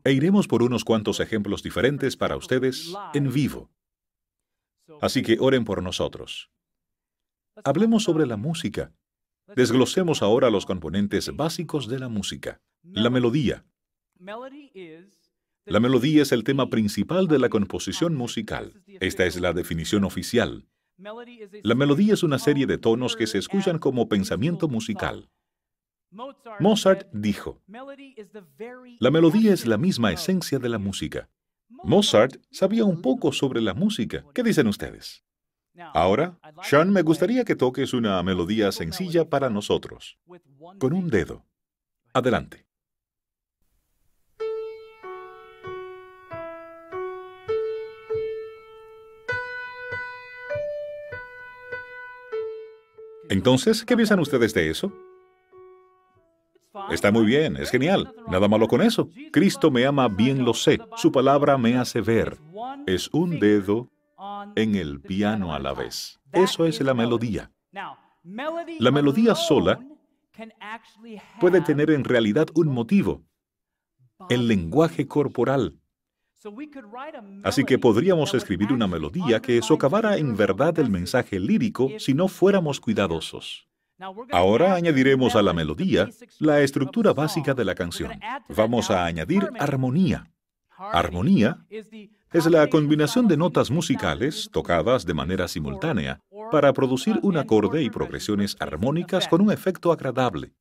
E iremos por unos cuantos ejemplos diferentes para ustedes en vivo. Así que oren por nosotros. Hablemos sobre la música. Desglosemos ahora los componentes básicos de la música. La melodía. La melodía es el tema principal de la composición musical. Esta es la definición oficial. La melodía es una serie de tonos que se escuchan como pensamiento musical. Mozart dijo, la melodía es la misma esencia de la música. Mozart sabía un poco sobre la música. ¿Qué dicen ustedes? Ahora, Sean, me gustaría que toques una melodía sencilla para nosotros, con un dedo. Adelante. Entonces, ¿qué piensan ustedes de eso? Está muy bien, es genial. Nada malo con eso. Cristo me ama, bien lo sé. Su palabra me hace ver. Es un dedo en el piano a la vez. Eso es la melodía. La melodía sola puede tener en realidad un motivo, el lenguaje corporal. Así que podríamos escribir una melodía que socavara en verdad el mensaje lírico si no fuéramos cuidadosos. Ahora añadiremos a la melodía la estructura básica de la canción. Vamos a añadir armonía. Armonía es la combinación de notas musicales tocadas de manera simultánea para producir un acorde y progresiones armónicas con un efecto agradable.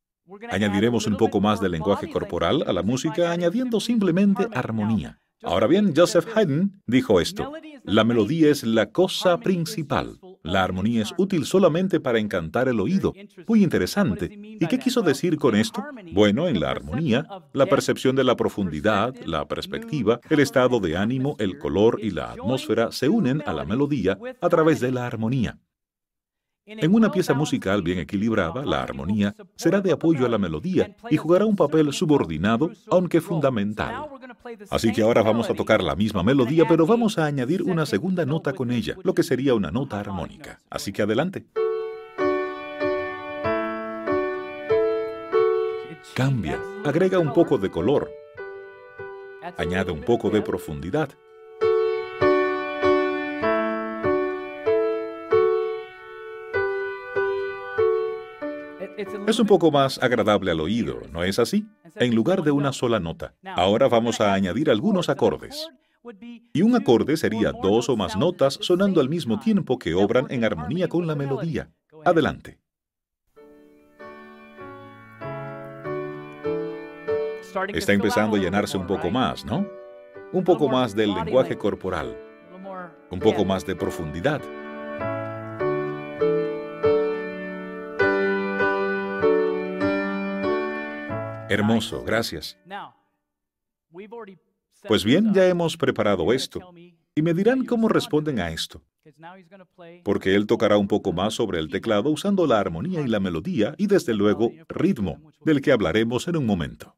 Añadiremos un poco más de lenguaje corporal a la música añadiendo simplemente armonía. Ahora bien, Joseph Haydn dijo esto, la melodía es la cosa principal. La armonía es útil solamente para encantar el oído. Muy interesante. ¿Y qué quiso decir con esto? Bueno, en la armonía, la percepción de la profundidad, la perspectiva, el estado de ánimo, el color y la atmósfera se unen a la melodía a través de la armonía. En una pieza musical bien equilibrada, la armonía será de apoyo a la melodía y jugará un papel subordinado, aunque fundamental. Así que ahora vamos a tocar la misma melodía, pero vamos a añadir una segunda nota con ella, lo que sería una nota armónica. Así que adelante. Cambia, agrega un poco de color, añade un poco de profundidad. Es un poco más agradable al oído, ¿no es así? En lugar de una sola nota. Ahora vamos a añadir algunos acordes. Y un acorde sería dos o más notas sonando al mismo tiempo que obran en armonía con la melodía. Adelante. Está empezando a llenarse un poco más, ¿no? Un poco más del lenguaje corporal. Un poco más de profundidad. Hermoso, gracias. Pues bien, ya hemos preparado esto. Y me dirán cómo responden a esto. Porque él tocará un poco más sobre el teclado usando la armonía y la melodía y desde luego ritmo, del que hablaremos en un momento.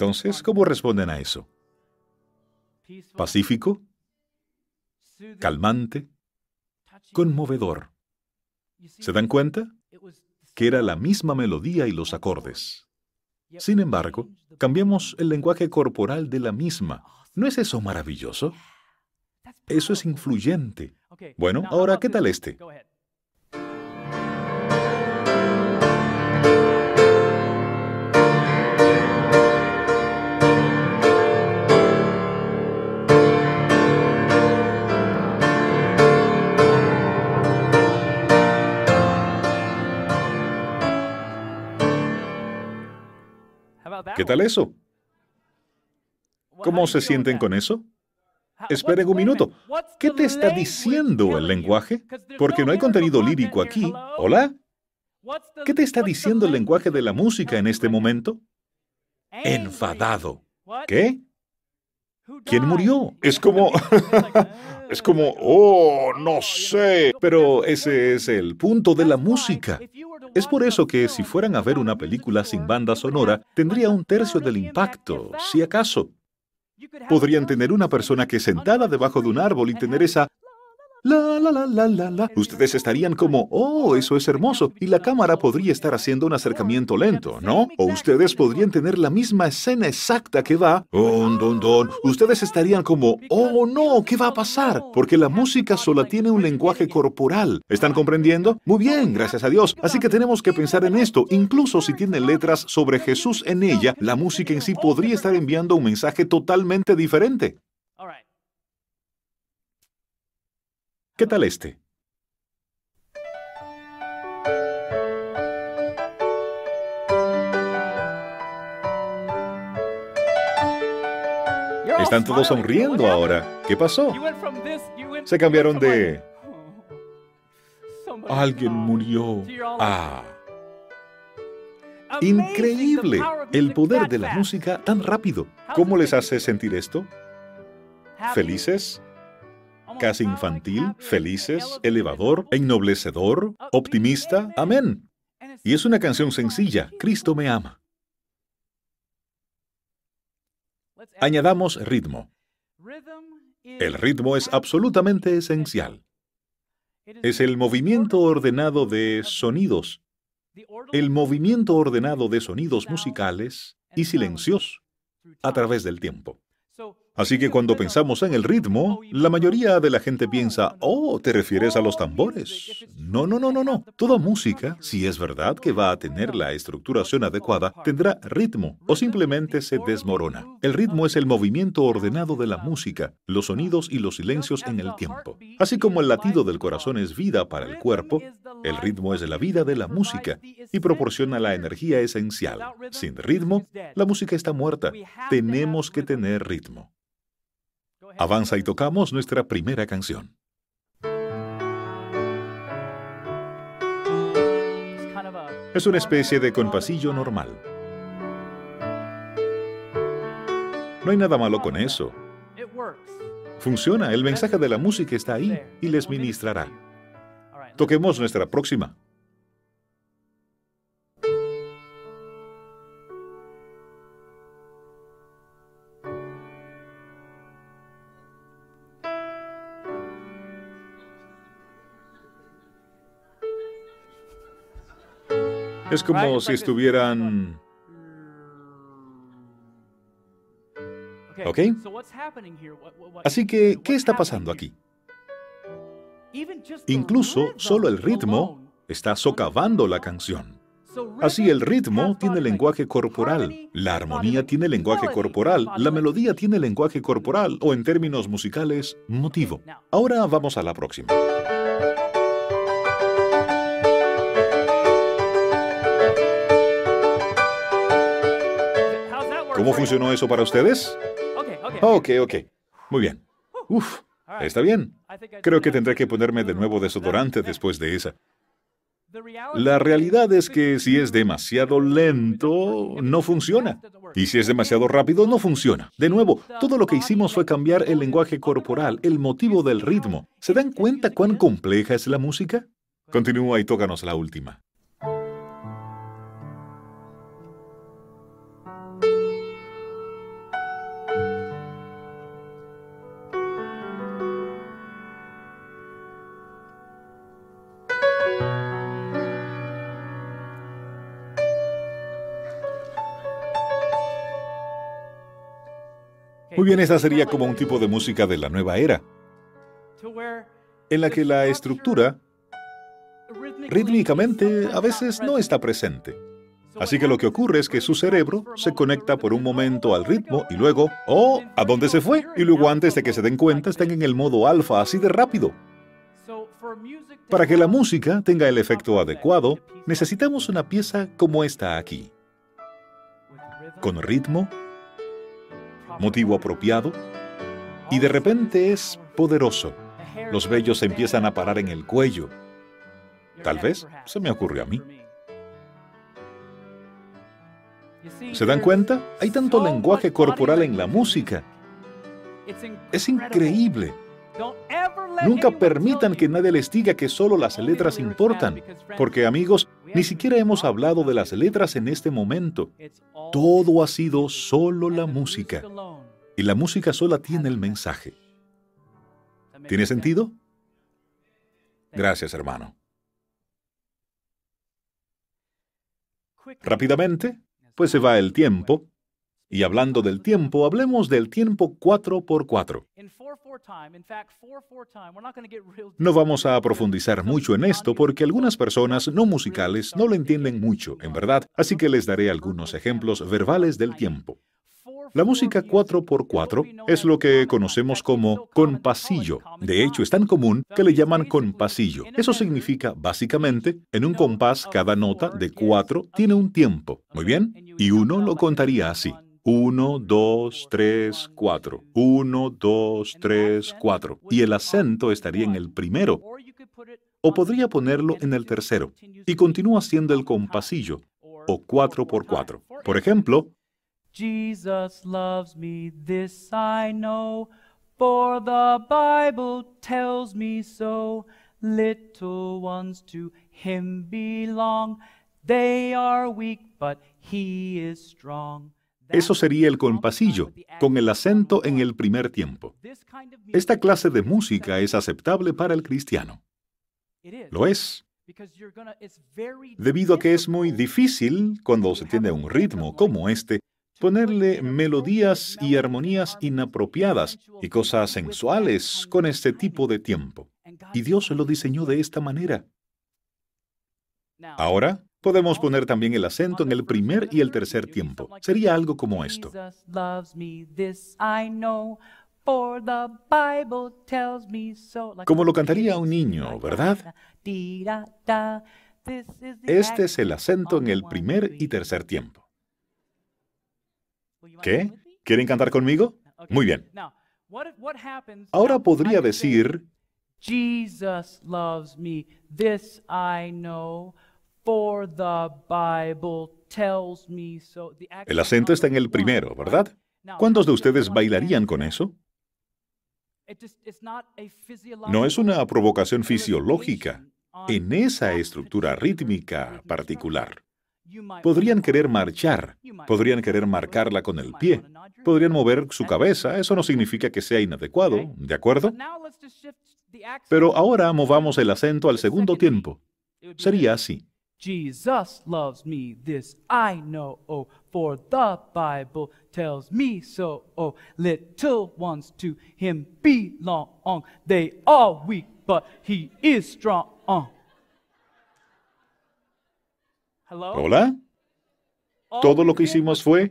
Entonces, ¿cómo responden a eso? Pacífico, calmante, conmovedor. ¿Se dan cuenta? Que era la misma melodía y los acordes. Sin embargo, cambiamos el lenguaje corporal de la misma. ¿No es eso maravilloso? Eso es influyente. Bueno, ahora, ¿qué tal este? ¿Qué tal eso? ¿Cómo se sienten con eso? Esperen un minuto. ¿Qué te está diciendo el lenguaje? Porque no hay contenido lírico aquí. ¿Hola? ¿Qué te está diciendo el lenguaje de la música en este momento? Enfadado. ¿Qué? ¿Quién murió? Es como... es como, oh, no sé. Pero ese es el punto de la música. Es por eso que si fueran a ver una película sin banda sonora, tendría un tercio del impacto, si acaso. Podrían tener una persona que sentada debajo de un árbol y tener esa la, la, la, la, la, la. Ustedes estarían como, oh, eso es hermoso. Y la cámara podría estar haciendo un acercamiento lento, ¿no? O ustedes podrían tener la misma escena exacta que va, don, don, don. Ustedes estarían como, oh, no, ¿qué va a pasar? Porque la música sola tiene un lenguaje corporal. ¿Están comprendiendo? Muy bien, gracias a Dios. Así que tenemos que pensar en esto. Incluso si tiene letras sobre Jesús en ella, la música en sí podría estar enviando un mensaje totalmente diferente. ¿Qué tal este? Están todos sonriendo ahora. ¿Qué pasó? Se cambiaron de... Alguien murió. Ah. Increíble. El poder de la música tan rápido. ¿Cómo les hace sentir esto? ¿Felices? Casi infantil, felices, elevador, ennoblecedor, optimista. Amén. Y es una canción sencilla, Cristo me ama. Añadamos ritmo. El ritmo es absolutamente esencial. Es el movimiento ordenado de sonidos. El movimiento ordenado de sonidos musicales y silencios a través del tiempo. Así que cuando pensamos en el ritmo, la mayoría de la gente piensa, oh, ¿te refieres a los tambores? No, no, no, no, no. Toda música, si es verdad que va a tener la estructuración adecuada, tendrá ritmo o simplemente se desmorona. El ritmo es el movimiento ordenado de la música, los sonidos y los silencios en el tiempo. Así como el latido del corazón es vida para el cuerpo, el ritmo es la vida de la música y proporciona la energía esencial. Sin ritmo, la música está muerta. Tenemos que tener ritmo. Avanza y tocamos nuestra primera canción. Es una especie de compasillo normal. No hay nada malo con eso. Funciona, el mensaje de la música está ahí y les ministrará. Toquemos nuestra próxima. Es como si estuvieran... ¿Ok? Así que, ¿qué está pasando aquí? Incluso solo el ritmo está socavando la canción. Así el ritmo tiene lenguaje corporal, la armonía tiene lenguaje corporal, la melodía tiene lenguaje corporal o en términos musicales, motivo. Ahora vamos a la próxima. ¿Cómo funcionó eso para ustedes? Ok, ok. Muy bien. Uf, está bien. Creo que tendré que ponerme de nuevo desodorante después de esa. La realidad es que si es demasiado lento, no funciona. Y si es demasiado rápido, no funciona. De nuevo, todo lo que hicimos fue cambiar el lenguaje corporal, el motivo del ritmo. ¿Se dan cuenta cuán compleja es la música? Continúa y tócanos la última. Bien, esta sería como un tipo de música de la nueva era, en la que la estructura rítmicamente a veces no está presente. Así que lo que ocurre es que su cerebro se conecta por un momento al ritmo y luego, oh, ¿a dónde se fue? Y luego antes de que se den cuenta están en el modo alfa así de rápido. Para que la música tenga el efecto adecuado, necesitamos una pieza como esta aquí. Con ritmo, motivo apropiado, y de repente es poderoso. Los vellos se empiezan a parar en el cuello. Tal vez se me ocurrió a mí. ¿Se dan cuenta? Hay tanto lenguaje corporal en la música. Es increíble. Nunca permitan que nadie les diga que solo las letras importan, porque amigos, ni siquiera hemos hablado de las letras en este momento. Todo ha sido solo la música. Y la música sola tiene el mensaje. ¿Tiene sentido? Gracias, hermano. Rápidamente, pues se va el tiempo, y hablando del tiempo, hablemos del tiempo 4x4. No vamos a profundizar mucho en esto porque algunas personas no musicales no lo entienden mucho, en verdad, así que les daré algunos ejemplos verbales del tiempo. La música 4x4 es lo que conocemos como compasillo. De hecho, es tan común que le llaman compasillo. Eso significa, básicamente, en un compás cada nota de 4 tiene un tiempo. Muy bien. Y uno lo contaría así. 1, 2, 3, 4. 1, 2, 3, 4. Y el acento estaría en el primero. O podría ponerlo en el tercero. Y continúa siendo el compasillo, o 4 por 4. Por ejemplo, Jesus loves me, this I know, for the Bible tells me so. Little ones to him belong. They are weak, but he is strong. Eso sería el compasillo, con el acento en el primer tiempo. Esta clase de música es aceptable para el cristiano. Lo es. Debido a que es muy difícil, cuando se tiene un ritmo como este, ponerle melodías y armonías inapropiadas y cosas sensuales con este tipo de tiempo. Y Dios lo diseñó de esta manera. Ahora, Podemos poner también el acento en el primer y el tercer tiempo. Sería algo como esto. Como lo cantaría un niño, ¿verdad? Este es el acento en el primer y tercer tiempo. ¿Qué? ¿Quieren cantar conmigo? Muy bien. Ahora podría decir, Jesus loves me, this I know. El acento está en el primero, ¿verdad? ¿Cuántos de ustedes bailarían con eso? No es una provocación fisiológica en esa estructura rítmica particular. Podrían querer marchar, podrían querer marcarla con el pie, podrían mover su cabeza, eso no significa que sea inadecuado, ¿de acuerdo? Pero ahora movamos el acento al segundo tiempo. Sería así. Jesus loves me, this I know, oh, for the Bible tells me so, oh, little ones to him belong. They are weak, but he is strong. Hello? Hola. Todo lo que hicimos fue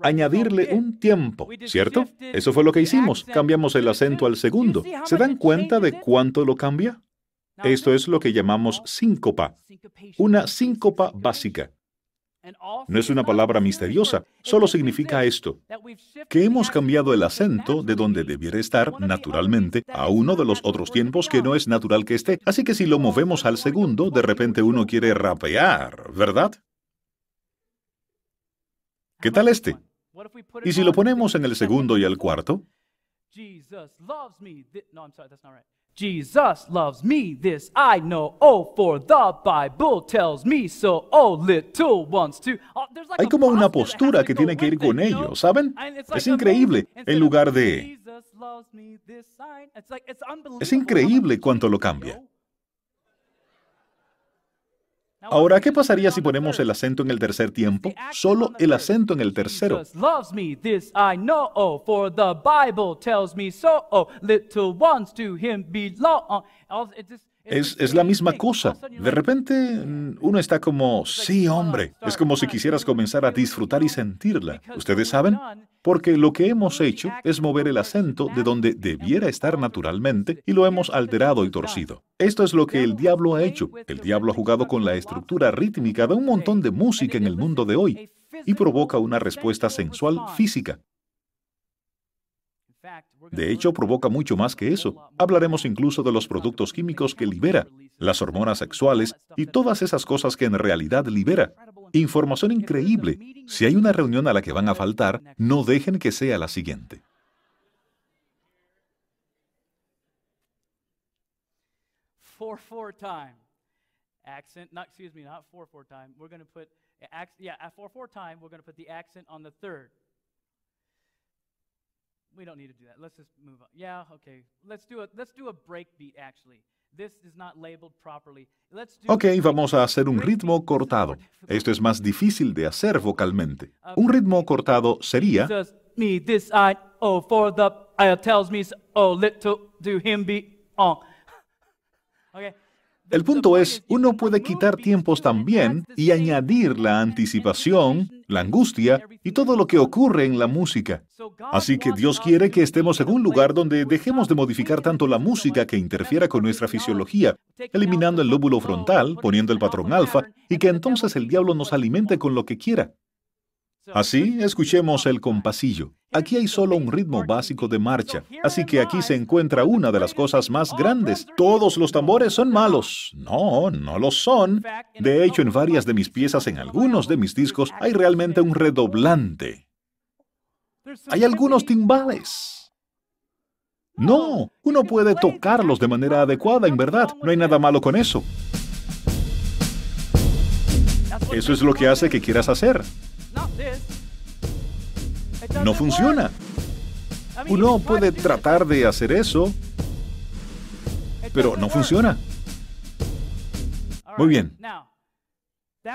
añadirle un tiempo, ¿cierto? Eso fue lo que hicimos. Cambiamos el acento al segundo. ¿Se dan cuenta de cuánto lo cambia? Esto es lo que llamamos síncopa, una síncopa básica. No es una palabra misteriosa, solo significa esto, que hemos cambiado el acento de donde debiera estar naturalmente a uno de los otros tiempos que no es natural que esté. Así que si lo movemos al segundo, de repente uno quiere rapear, ¿verdad? ¿Qué tal este? ¿Y si lo ponemos en el segundo y el cuarto? Jesus loves me, this I know. Oh, for the Bible tells me so. Oh, little ones too. Oh, Hay como una postura que tiene que ir con ello, ¿saben? Es increíble. En lugar de... Es increíble cuánto lo cambia. Ahora, ¿qué pasaría si ponemos el acento en el tercer tiempo? Solo el acento en el tercero. Es, es, la misma cosa. De repente mm, uno está como, sí, hombre. Es como si quisieras comenzar a disfrutar y sentirla. ¿Ustedes saben? Porque lo que hemos hecho es mover el acento de donde debiera estar naturalmente y lo hemos alterado y torcido. Esto es lo que el diablo ha hecho. El diablo ha jugado con la estructura rítmica de un montón de música en el mundo de hoy y provoca una respuesta sensual física. De hecho, provoca mucho más que eso. Hablaremos incluso de los productos químicos que libera, las hormonas sexuales y todas esas cosas que en realidad libera. Información increíble. Si hay una reunión a la que van a faltar, no dejen que sea la siguiente. Four four time accent. Not excuse me, not four four time. We're going to put yeah at four four time. We're going to put the accent on the third. We don't need to do that. Let's just move on. Yeah, okay. Let's do a let's do a breakbeat actually. This is not labeled properly. Let's do Ok, vamos a hacer un ritmo cortado. Esto es más difícil de hacer vocalmente. Un ritmo cortado sería El punto es, uno puede quitar tiempos también y añadir la anticipación, la angustia y todo lo que ocurre en la música. Así que Dios quiere que estemos en un lugar donde dejemos de modificar tanto la música que interfiera con nuestra fisiología, eliminando el lóbulo frontal, poniendo el patrón alfa, y que entonces el diablo nos alimente con lo que quiera. Así, escuchemos el compasillo. Aquí hay solo un ritmo básico de marcha, así que aquí se encuentra una de las cosas más grandes. Todos los tambores son malos. No, no lo son. De hecho, en varias de mis piezas, en algunos de mis discos, hay realmente un redoblante. Hay algunos timbales. No, uno puede tocarlos de manera adecuada, en verdad. No hay nada malo con eso. Eso es lo que hace que quieras hacer. No funciona. Uno puede tratar de hacer eso, pero no funciona. Muy bien.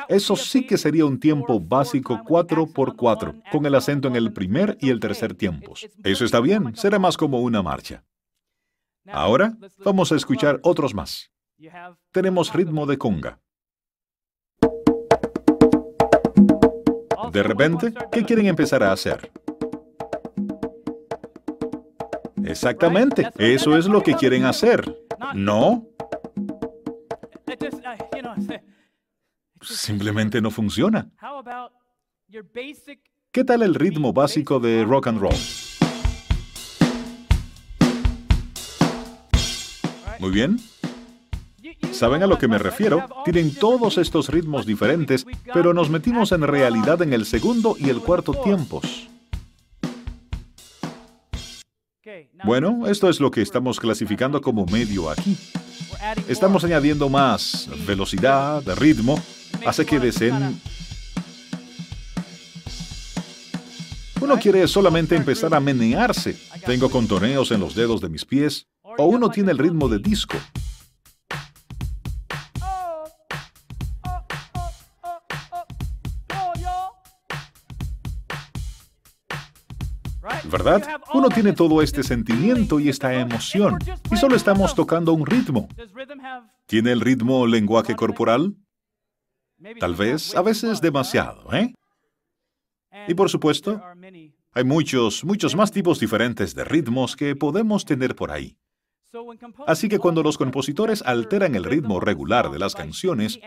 Eso sí que sería un tiempo básico 4x4, con el acento en el primer y el tercer tiempos. Eso está bien, será más como una marcha. Ahora vamos a escuchar otros más. Tenemos ritmo de conga. De repente, ¿qué quieren empezar a hacer? Exactamente, eso es lo que quieren hacer. ¿No? Simplemente no funciona. ¿Qué tal el ritmo básico de rock and roll? Muy bien. ¿Saben a lo que me refiero? Tienen todos estos ritmos diferentes, pero nos metimos en realidad en el segundo y el cuarto tiempos. Bueno, esto es lo que estamos clasificando como medio aquí. Estamos añadiendo más velocidad, ritmo, hace que deseen... Uno quiere solamente empezar a menearse. Tengo contoneos en los dedos de mis pies. O uno tiene el ritmo de disco. ¿Verdad? Uno tiene todo este sentimiento y esta emoción, y solo estamos tocando un ritmo. ¿Tiene el ritmo lenguaje corporal? Tal vez, a veces demasiado, ¿eh? Y por supuesto, hay muchos, muchos más tipos diferentes de ritmos que podemos tener por ahí. Así que cuando los compositores alteran el ritmo regular de las canciones,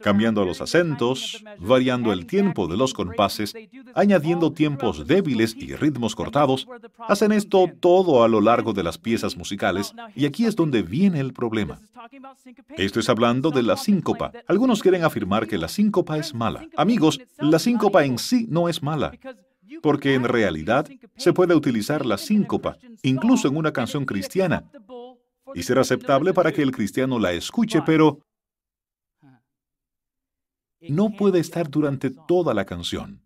cambiando los acentos, variando el tiempo de los compases, añadiendo tiempos débiles y ritmos cortados, hacen esto todo a lo largo de las piezas musicales y aquí es donde viene el problema. Esto es hablando de la síncopa. Algunos quieren afirmar que la síncopa es mala. Amigos, la síncopa en sí no es mala porque en realidad se puede utilizar la síncopa, incluso en una canción cristiana, y ser aceptable para que el cristiano la escuche, pero no puede estar durante toda la canción.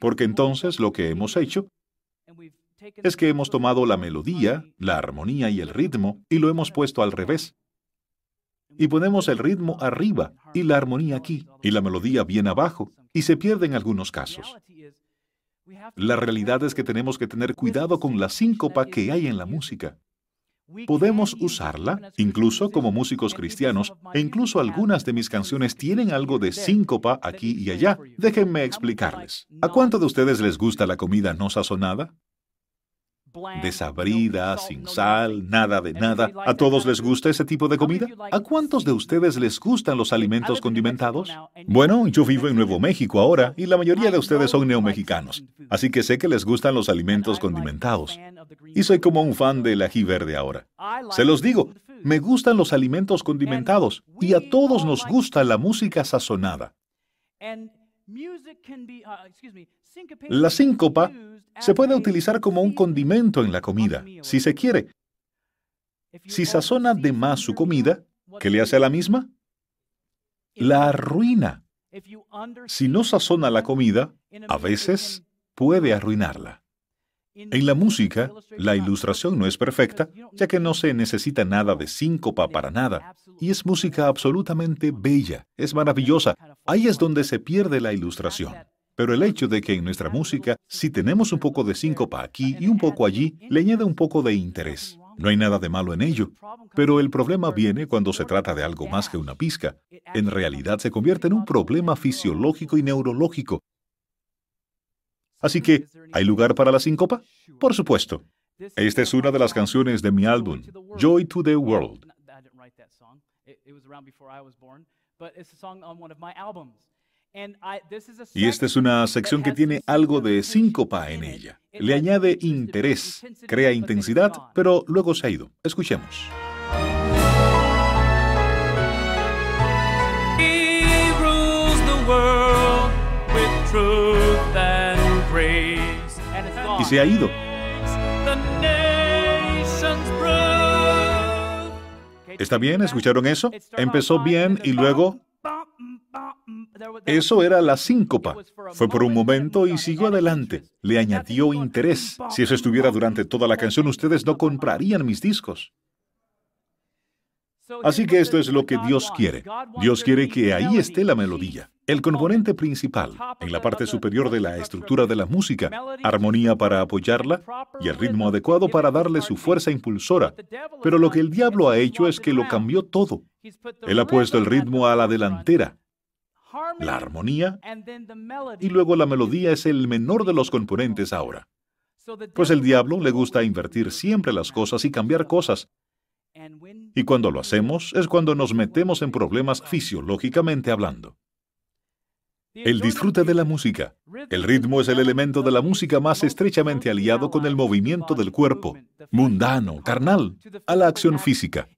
Porque entonces lo que hemos hecho es que hemos tomado la melodía, la armonía y el ritmo y lo hemos puesto al revés. Y ponemos el ritmo arriba y la armonía aquí y la melodía bien abajo y se pierde en algunos casos. La realidad es que tenemos que tener cuidado con la síncopa que hay en la música. Podemos usarla, incluso como músicos cristianos, e incluso algunas de mis canciones tienen algo de síncopa aquí y allá. Déjenme explicarles. ¿A cuánto de ustedes les gusta la comida no sazonada? Desabrida, sin sal, nada de nada. ¿A todos les gusta ese tipo de comida? ¿A cuántos de ustedes les gustan los alimentos condimentados? Bueno, yo vivo en Nuevo México ahora y la mayoría de ustedes son neomexicanos, así que sé que les gustan los alimentos condimentados. Y soy como un fan del ají verde ahora. Se los digo, me gustan los alimentos condimentados y a todos nos gusta la música sazonada. La síncopa se puede utilizar como un condimento en la comida, si se quiere. Si sazona de más su comida, ¿qué le hace a la misma? La arruina. Si no sazona la comida, a veces puede arruinarla. En la música, la ilustración no es perfecta, ya que no se necesita nada de síncopa para nada, y es música absolutamente bella, es maravillosa. Ahí es donde se pierde la ilustración. Pero el hecho de que en nuestra música, si tenemos un poco de síncopa aquí y un poco allí, le añade un poco de interés. No hay nada de malo en ello. Pero el problema viene cuando se trata de algo más que una pizca. En realidad se convierte en un problema fisiológico y neurológico. Así que, ¿hay lugar para la síncopa? Por supuesto. Esta es una de las canciones de mi álbum, Joy to the World. Y esta es una sección que tiene algo de síncopa en ella. Le añade interés, crea intensidad, pero luego se ha ido. Escuchemos. Y se ha ido. ¿Está bien? ¿Escucharon eso? Empezó bien y luego eso era la síncopa. Fue por un momento y siguió adelante. Le añadió interés. Si eso estuviera durante toda la canción, ustedes no comprarían mis discos. Así que esto es lo que Dios quiere. Dios quiere que ahí esté la melodía, el componente principal, en la parte superior de la estructura de la música, armonía para apoyarla y el ritmo adecuado para darle su fuerza impulsora. Pero lo que el diablo ha hecho es que lo cambió todo. Él ha puesto el ritmo a la delantera, la armonía y luego la melodía es el menor de los componentes ahora. Pues el diablo le gusta invertir siempre las cosas y cambiar cosas. Y cuando lo hacemos es cuando nos metemos en problemas fisiológicamente hablando. El disfrute de la música. El ritmo es el elemento de la música más estrechamente aliado con el movimiento del cuerpo, mundano, carnal, a la acción física.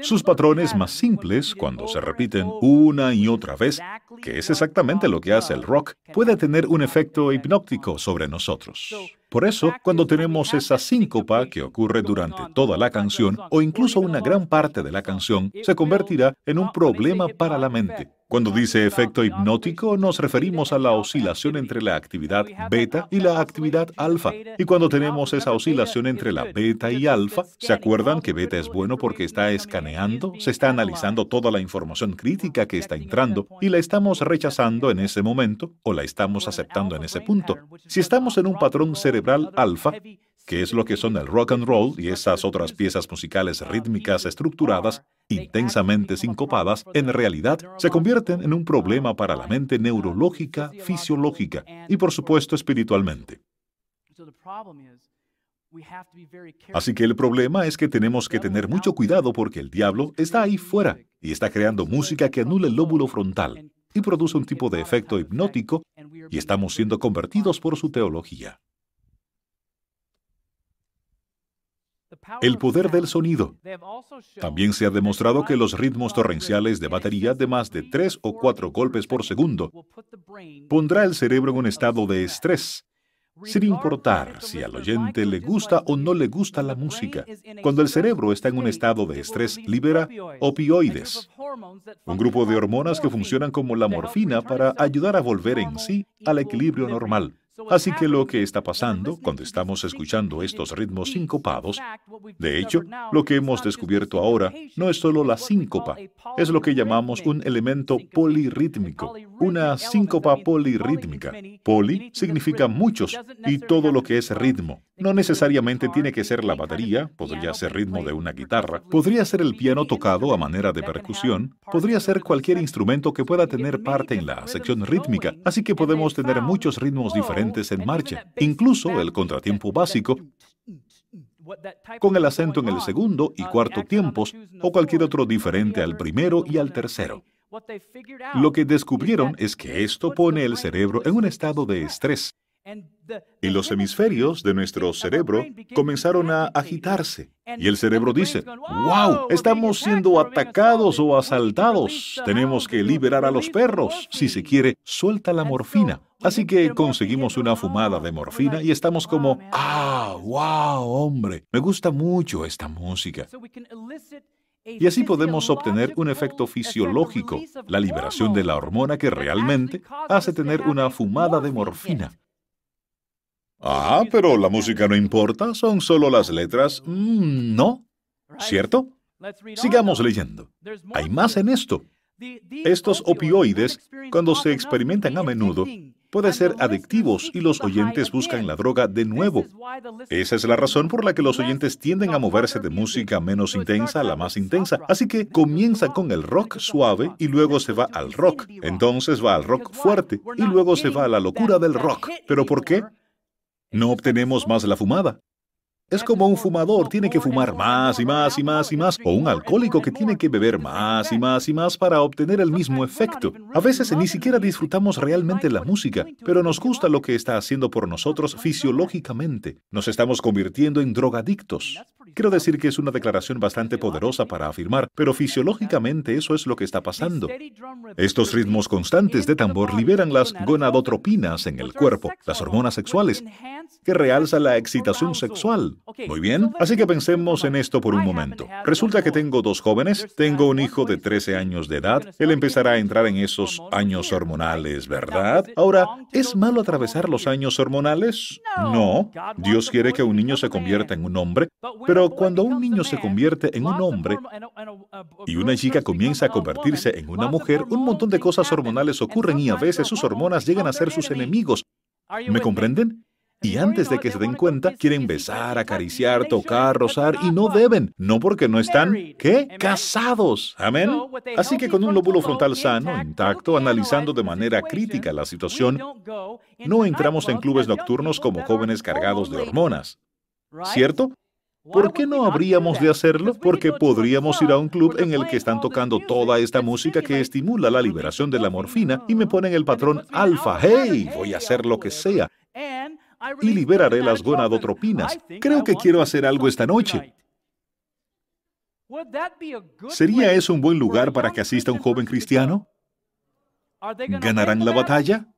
Sus patrones más simples, cuando se repiten una y otra vez, que es exactamente lo que hace el rock, puede tener un efecto hipnótico sobre nosotros. Por eso, cuando tenemos esa síncopa que ocurre durante toda la canción o incluso una gran parte de la canción, se convertirá en un problema para la mente. Cuando dice efecto hipnótico, nos referimos a la oscilación entre la actividad beta y la actividad alfa. Y cuando tenemos esa oscilación entre la beta y alfa, ¿se acuerdan que beta es bueno porque está escaneando, se está analizando toda la información crítica que está entrando y la estamos rechazando en ese momento o la estamos aceptando en ese punto? Si estamos en un patrón cerebral alfa, que es lo que son el rock and roll y esas otras piezas musicales rítmicas estructuradas, intensamente sincopadas, en realidad se convierten en un problema para la mente neurológica, fisiológica y por supuesto espiritualmente. Así que el problema es que tenemos que tener mucho cuidado porque el diablo está ahí fuera y está creando música que anula el lóbulo frontal y produce un tipo de efecto hipnótico y estamos siendo convertidos por su teología. El poder del sonido. También se ha demostrado que los ritmos torrenciales de batería de más de tres o cuatro golpes por segundo pondrá el cerebro en un estado de estrés, sin importar si al oyente le gusta o no le gusta la música. Cuando el cerebro está en un estado de estrés, libera opioides, un grupo de hormonas que funcionan como la morfina para ayudar a volver en sí al equilibrio normal. Así que lo que está pasando cuando estamos escuchando estos ritmos sincopados, de hecho, lo que hemos descubierto ahora no es solo la síncopa, es lo que llamamos un elemento polirrítmico, una síncopa polirrítmica. Poli significa muchos y todo lo que es ritmo. No necesariamente tiene que ser la batería, podría ser ritmo de una guitarra, podría ser el piano tocado a manera de percusión, podría ser cualquier instrumento que pueda tener parte en la sección rítmica, así que podemos tener muchos ritmos diferentes en marcha, incluso el contratiempo básico, con el acento en el segundo y cuarto tiempos o cualquier otro diferente al primero y al tercero. Lo que descubrieron es que esto pone el cerebro en un estado de estrés y los hemisferios de nuestro cerebro comenzaron a agitarse. Y el cerebro dice, wow, estamos siendo atacados o asaltados. Tenemos que liberar a los perros. Si se quiere, suelta la morfina. Así que conseguimos una fumada de morfina y estamos como, ah, wow, hombre, me gusta mucho esta música. Y así podemos obtener un efecto fisiológico, la liberación de la hormona que realmente hace tener una fumada de morfina. Ah, pero la música no importa, son solo las letras. Mm, no. ¿Cierto? Sigamos leyendo. Hay más en esto. Estos opioides, cuando se experimentan a menudo, pueden ser adictivos y los oyentes buscan la droga de nuevo. Esa es la razón por la que los oyentes tienden a moverse de música menos intensa a la más intensa. Así que comienza con el rock suave y luego se va al rock. Entonces va al rock fuerte y luego se va a la locura del rock. ¿Pero por qué? No obtenemos más la fumada. Es como un fumador, tiene que fumar más y más y más y más, o un alcohólico que tiene que beber más y más y más para obtener el mismo efecto. A veces ni siquiera disfrutamos realmente la música, pero nos gusta lo que está haciendo por nosotros fisiológicamente. Nos estamos convirtiendo en drogadictos. Quiero decir que es una declaración bastante poderosa para afirmar, pero fisiológicamente eso es lo que está pasando. Estos ritmos constantes de tambor liberan las gonadotropinas en el cuerpo, las hormonas sexuales, que realza la excitación sexual. Muy bien, así que pensemos en esto por un momento. Resulta que tengo dos jóvenes, tengo un hijo de 13 años de edad, él empezará a entrar en esos años hormonales, ¿verdad? Ahora, ¿es malo atravesar los años hormonales? No, Dios quiere que un niño se convierta en un hombre, pero cuando un niño se convierte en un hombre y una chica comienza a convertirse en una mujer, un montón de cosas hormonales ocurren y a veces sus hormonas llegan a ser sus enemigos. ¿Me comprenden? Y antes de que se den cuenta, quieren besar, acariciar, tocar, rozar y no deben. No porque no están, ¿qué? Casados. Amén. Así que con un lóbulo frontal sano, intacto, analizando de manera crítica la situación, no entramos en clubes nocturnos como jóvenes cargados de hormonas. ¿Cierto? ¿Por qué no habríamos de hacerlo? Porque podríamos ir a un club en el que están tocando toda esta música que estimula la liberación de la morfina y me ponen el patrón alfa. ¡Hey! Voy a hacer lo que sea y liberaré las gonadotropinas. Creo que quiero hacer algo esta noche. ¿Sería eso un buen lugar para que asista un joven cristiano? ¿Ganarán la batalla?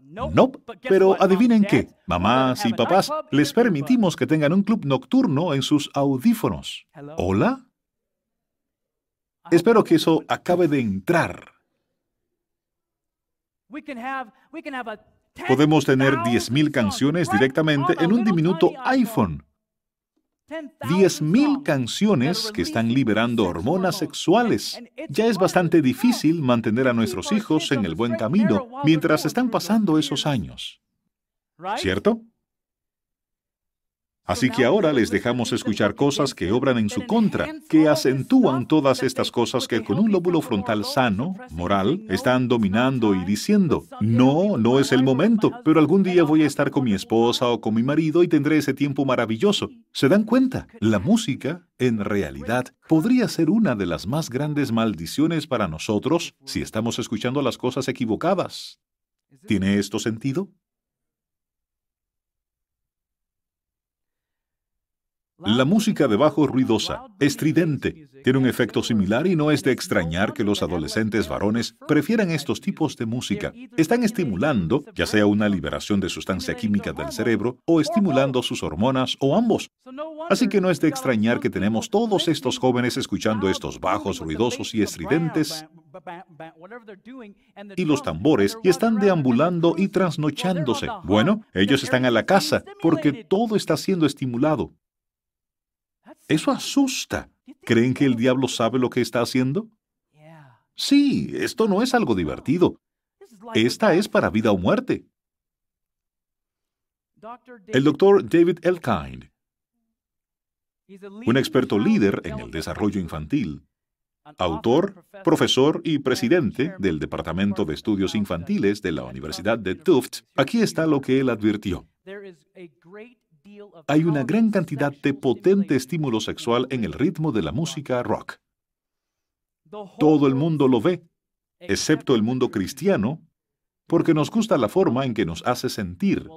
No, pero adivinen qué, mamás y papás, les permitimos que tengan un club nocturno en sus audífonos. ¿Hola? Espero que eso acabe de entrar. Podemos tener 10.000 canciones directamente en un diminuto iPhone. 10.000 canciones que están liberando hormonas sexuales. Ya es bastante difícil mantener a nuestros hijos en el buen camino mientras están pasando esos años. ¿Cierto? Así que ahora les dejamos escuchar cosas que obran en su contra, que acentúan todas estas cosas que con un lóbulo frontal sano, moral, están dominando y diciendo, no, no es el momento, pero algún día voy a estar con mi esposa o con mi marido y tendré ese tiempo maravilloso. ¿Se dan cuenta? La música, en realidad, podría ser una de las más grandes maldiciones para nosotros si estamos escuchando las cosas equivocadas. ¿Tiene esto sentido? La música de bajo ruidosa, estridente, tiene un efecto similar y no es de extrañar que los adolescentes varones prefieran estos tipos de música. Están estimulando, ya sea una liberación de sustancia química del cerebro o estimulando sus hormonas o ambos. Así que no es de extrañar que tenemos todos estos jóvenes escuchando estos bajos ruidosos y estridentes y los tambores y están deambulando y trasnochándose. Bueno, ellos están a la casa porque todo está siendo estimulado. Eso asusta. ¿Creen que el diablo sabe lo que está haciendo? Sí, esto no es algo divertido. Esta es para vida o muerte. El doctor David Elkind, un experto líder en el desarrollo infantil, autor, profesor y presidente del Departamento de Estudios Infantiles de la Universidad de Tufts, aquí está lo que él advirtió. Hay una gran cantidad de potente estímulo sexual en el ritmo de la música rock. Todo el mundo lo ve, excepto el mundo cristiano, porque nos gusta la forma en que nos hace sentir.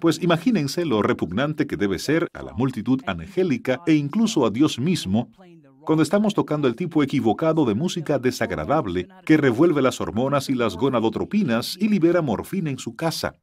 Pues imagínense lo repugnante que debe ser a la multitud angélica e incluso a Dios mismo cuando estamos tocando el tipo equivocado de música desagradable que revuelve las hormonas y las gonadotropinas y libera morfina en su casa.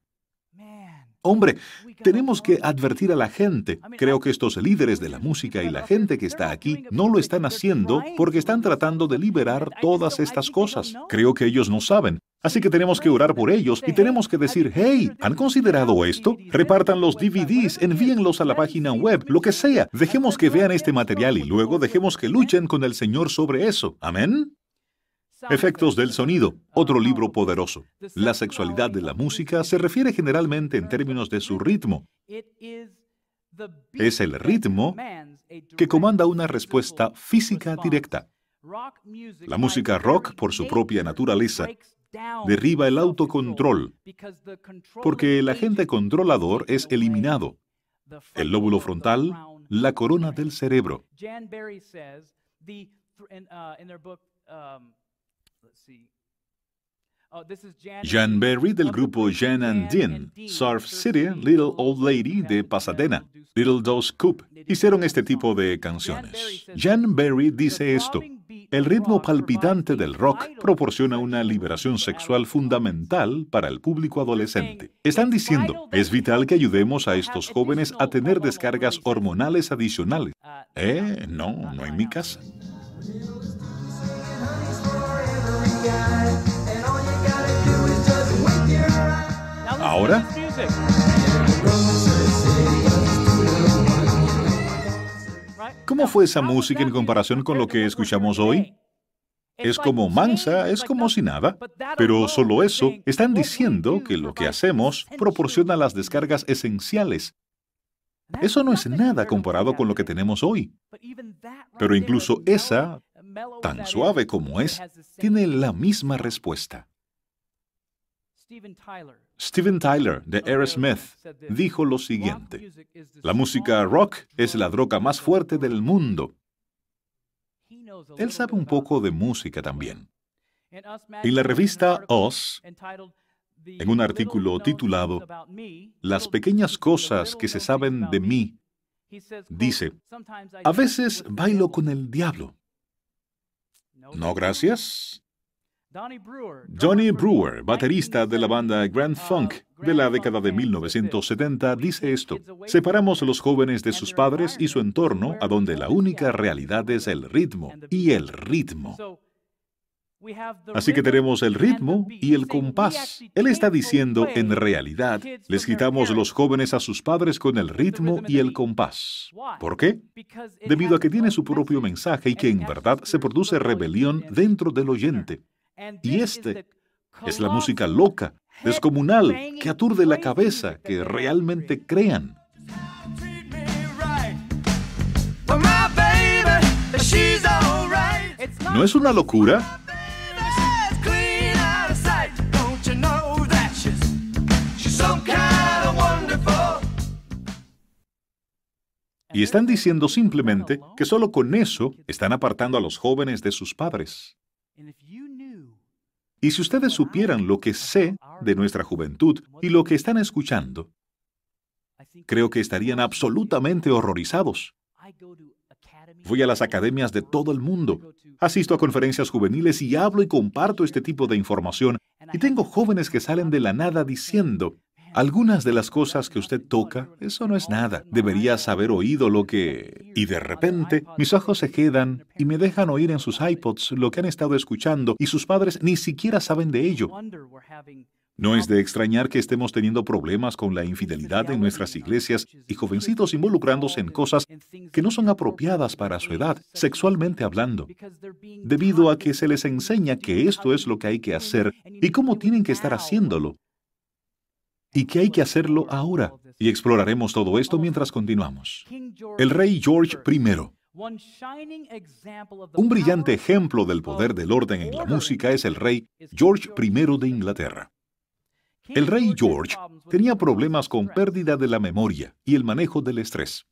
Hombre, tenemos que advertir a la gente. Creo que estos líderes de la música y la gente que está aquí no lo están haciendo porque están tratando de liberar todas estas cosas. Creo que ellos no saben. Así que tenemos que orar por ellos y tenemos que decir, hey, ¿han considerado esto? Repartan los DVDs, envíenlos a la página web, lo que sea. Dejemos que vean este material y luego dejemos que luchen con el Señor sobre eso. Amén. Efectos del sonido, otro libro poderoso. La sexualidad de la música se refiere generalmente en términos de su ritmo. Es el ritmo que comanda una respuesta física directa. La música rock, por su propia naturaleza, derriba el autocontrol, porque el agente controlador es eliminado. El lóbulo frontal, la corona del cerebro. Jan Berry del grupo Jan and Dean, Surf City, Little Old Lady de Pasadena, Little Dose Coop, hicieron este tipo de canciones. Jan Berry dice esto. El ritmo palpitante del rock proporciona una liberación sexual fundamental para el público adolescente. Están diciendo, es vital que ayudemos a estos jóvenes a tener descargas hormonales adicionales. Uh, eh, no, no en mi casa. Ahora, ¿cómo fue esa música en comparación con lo que escuchamos hoy? Es como mansa, es como si nada, pero solo eso están diciendo que lo que hacemos proporciona las descargas esenciales. Eso no es nada comparado con lo que tenemos hoy. Pero incluso esa, tan suave como es, tiene la misma respuesta. Steven Tyler de Aerosmith dijo lo siguiente, la música rock es la droga más fuerte del mundo. Él sabe un poco de música también. En la revista Us, en un artículo titulado Las pequeñas cosas que se saben de mí, dice, a veces bailo con el diablo. No, gracias. Johnny Brewer, baterista de la banda Grand Funk de la década de 1970, dice esto. Separamos a los jóvenes de sus padres y su entorno, a donde la única realidad es el ritmo y el ritmo. Así que tenemos el ritmo y el compás. Él está diciendo, en realidad, les quitamos los jóvenes a sus padres con el ritmo y el compás. ¿Por qué? Debido a que tiene su propio mensaje y que en verdad se produce rebelión dentro del oyente. Y este es la música loca, descomunal, que aturde la cabeza, que realmente crean. ¿No es una locura? Y están diciendo simplemente que solo con eso están apartando a los jóvenes de sus padres. Y si ustedes supieran lo que sé de nuestra juventud y lo que están escuchando, creo que estarían absolutamente horrorizados. Voy a las academias de todo el mundo, asisto a conferencias juveniles y hablo y comparto este tipo de información, y tengo jóvenes que salen de la nada diciendo, algunas de las cosas que usted toca, eso no es nada. Deberías haber oído lo que... Y de repente, mis ojos se quedan y me dejan oír en sus iPods lo que han estado escuchando y sus padres ni siquiera saben de ello. No es de extrañar que estemos teniendo problemas con la infidelidad en nuestras iglesias y jovencitos involucrándose en cosas que no son apropiadas para su edad, sexualmente hablando, debido a que se les enseña que esto es lo que hay que hacer y cómo tienen que estar haciéndolo y que hay que hacerlo ahora. Y exploraremos todo esto mientras continuamos. El rey George I. Un brillante ejemplo del poder del orden en la música es el rey George I de Inglaterra. El rey George tenía problemas con pérdida de la memoria y el manejo del estrés.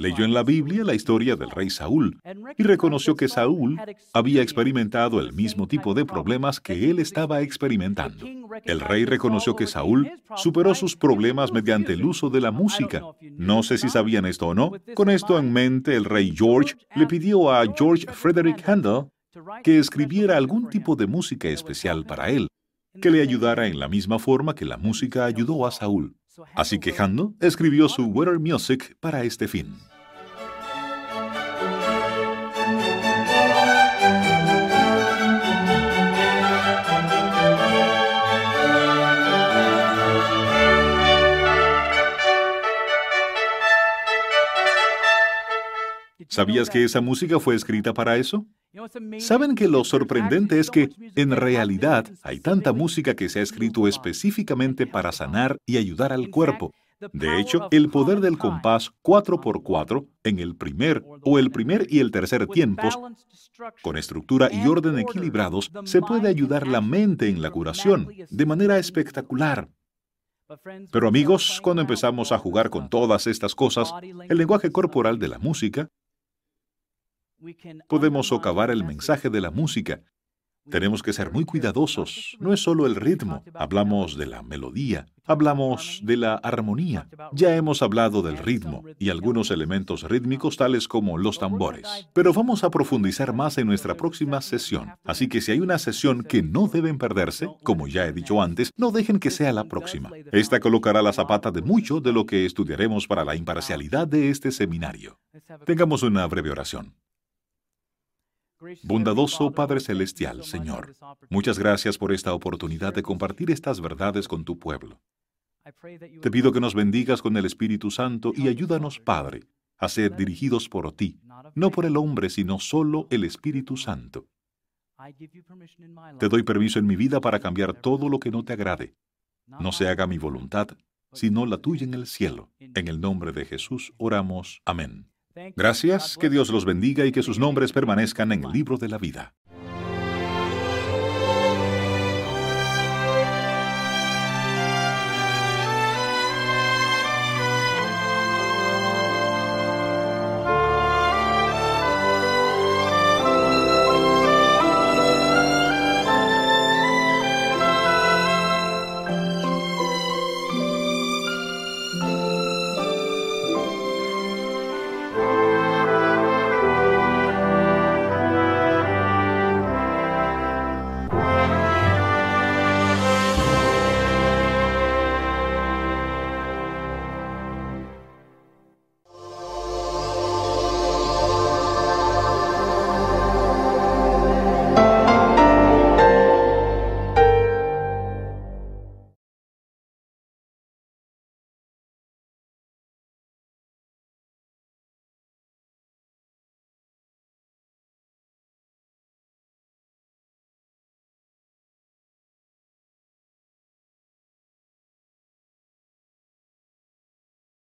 Leyó en la Biblia la historia del rey Saúl y reconoció que Saúl había experimentado el mismo tipo de problemas que él estaba experimentando. El rey reconoció que Saúl superó sus problemas mediante el uso de la música. No sé si sabían esto o no. Con esto en mente, el rey George le pidió a George Frederick Handel que escribiera algún tipo de música especial para él que le ayudara en la misma forma que la música ayudó a Saúl. Así que escribió su Weather Music para este fin. ¿Sabías que esa música fue escrita para eso? ¿Saben que lo sorprendente es que, en realidad, hay tanta música que se ha escrito específicamente para sanar y ayudar al cuerpo? De hecho, el poder del compás 4x4 en el primer o el primer y el tercer tiempos, con estructura y orden equilibrados, se puede ayudar la mente en la curación de manera espectacular. Pero amigos, cuando empezamos a jugar con todas estas cosas, el lenguaje corporal de la música, podemos socavar el mensaje de la música. Tenemos que ser muy cuidadosos. No es solo el ritmo, hablamos de la melodía, hablamos de la armonía. Ya hemos hablado del ritmo y algunos elementos rítmicos tales como los tambores. Pero vamos a profundizar más en nuestra próxima sesión. Así que si hay una sesión que no deben perderse, como ya he dicho antes, no dejen que sea la próxima. Esta colocará la zapata de mucho de lo que estudiaremos para la imparcialidad de este seminario. Tengamos una breve oración. Bondadoso Padre Celestial, Señor, muchas gracias por esta oportunidad de compartir estas verdades con tu pueblo. Te pido que nos bendigas con el Espíritu Santo y ayúdanos, Padre, a ser dirigidos por ti, no por el hombre, sino solo el Espíritu Santo. Te doy permiso en mi vida para cambiar todo lo que no te agrade. No se haga mi voluntad, sino la tuya en el cielo. En el nombre de Jesús oramos. Amén. Gracias, que Dios los bendiga y que sus nombres permanezcan en el libro de la vida.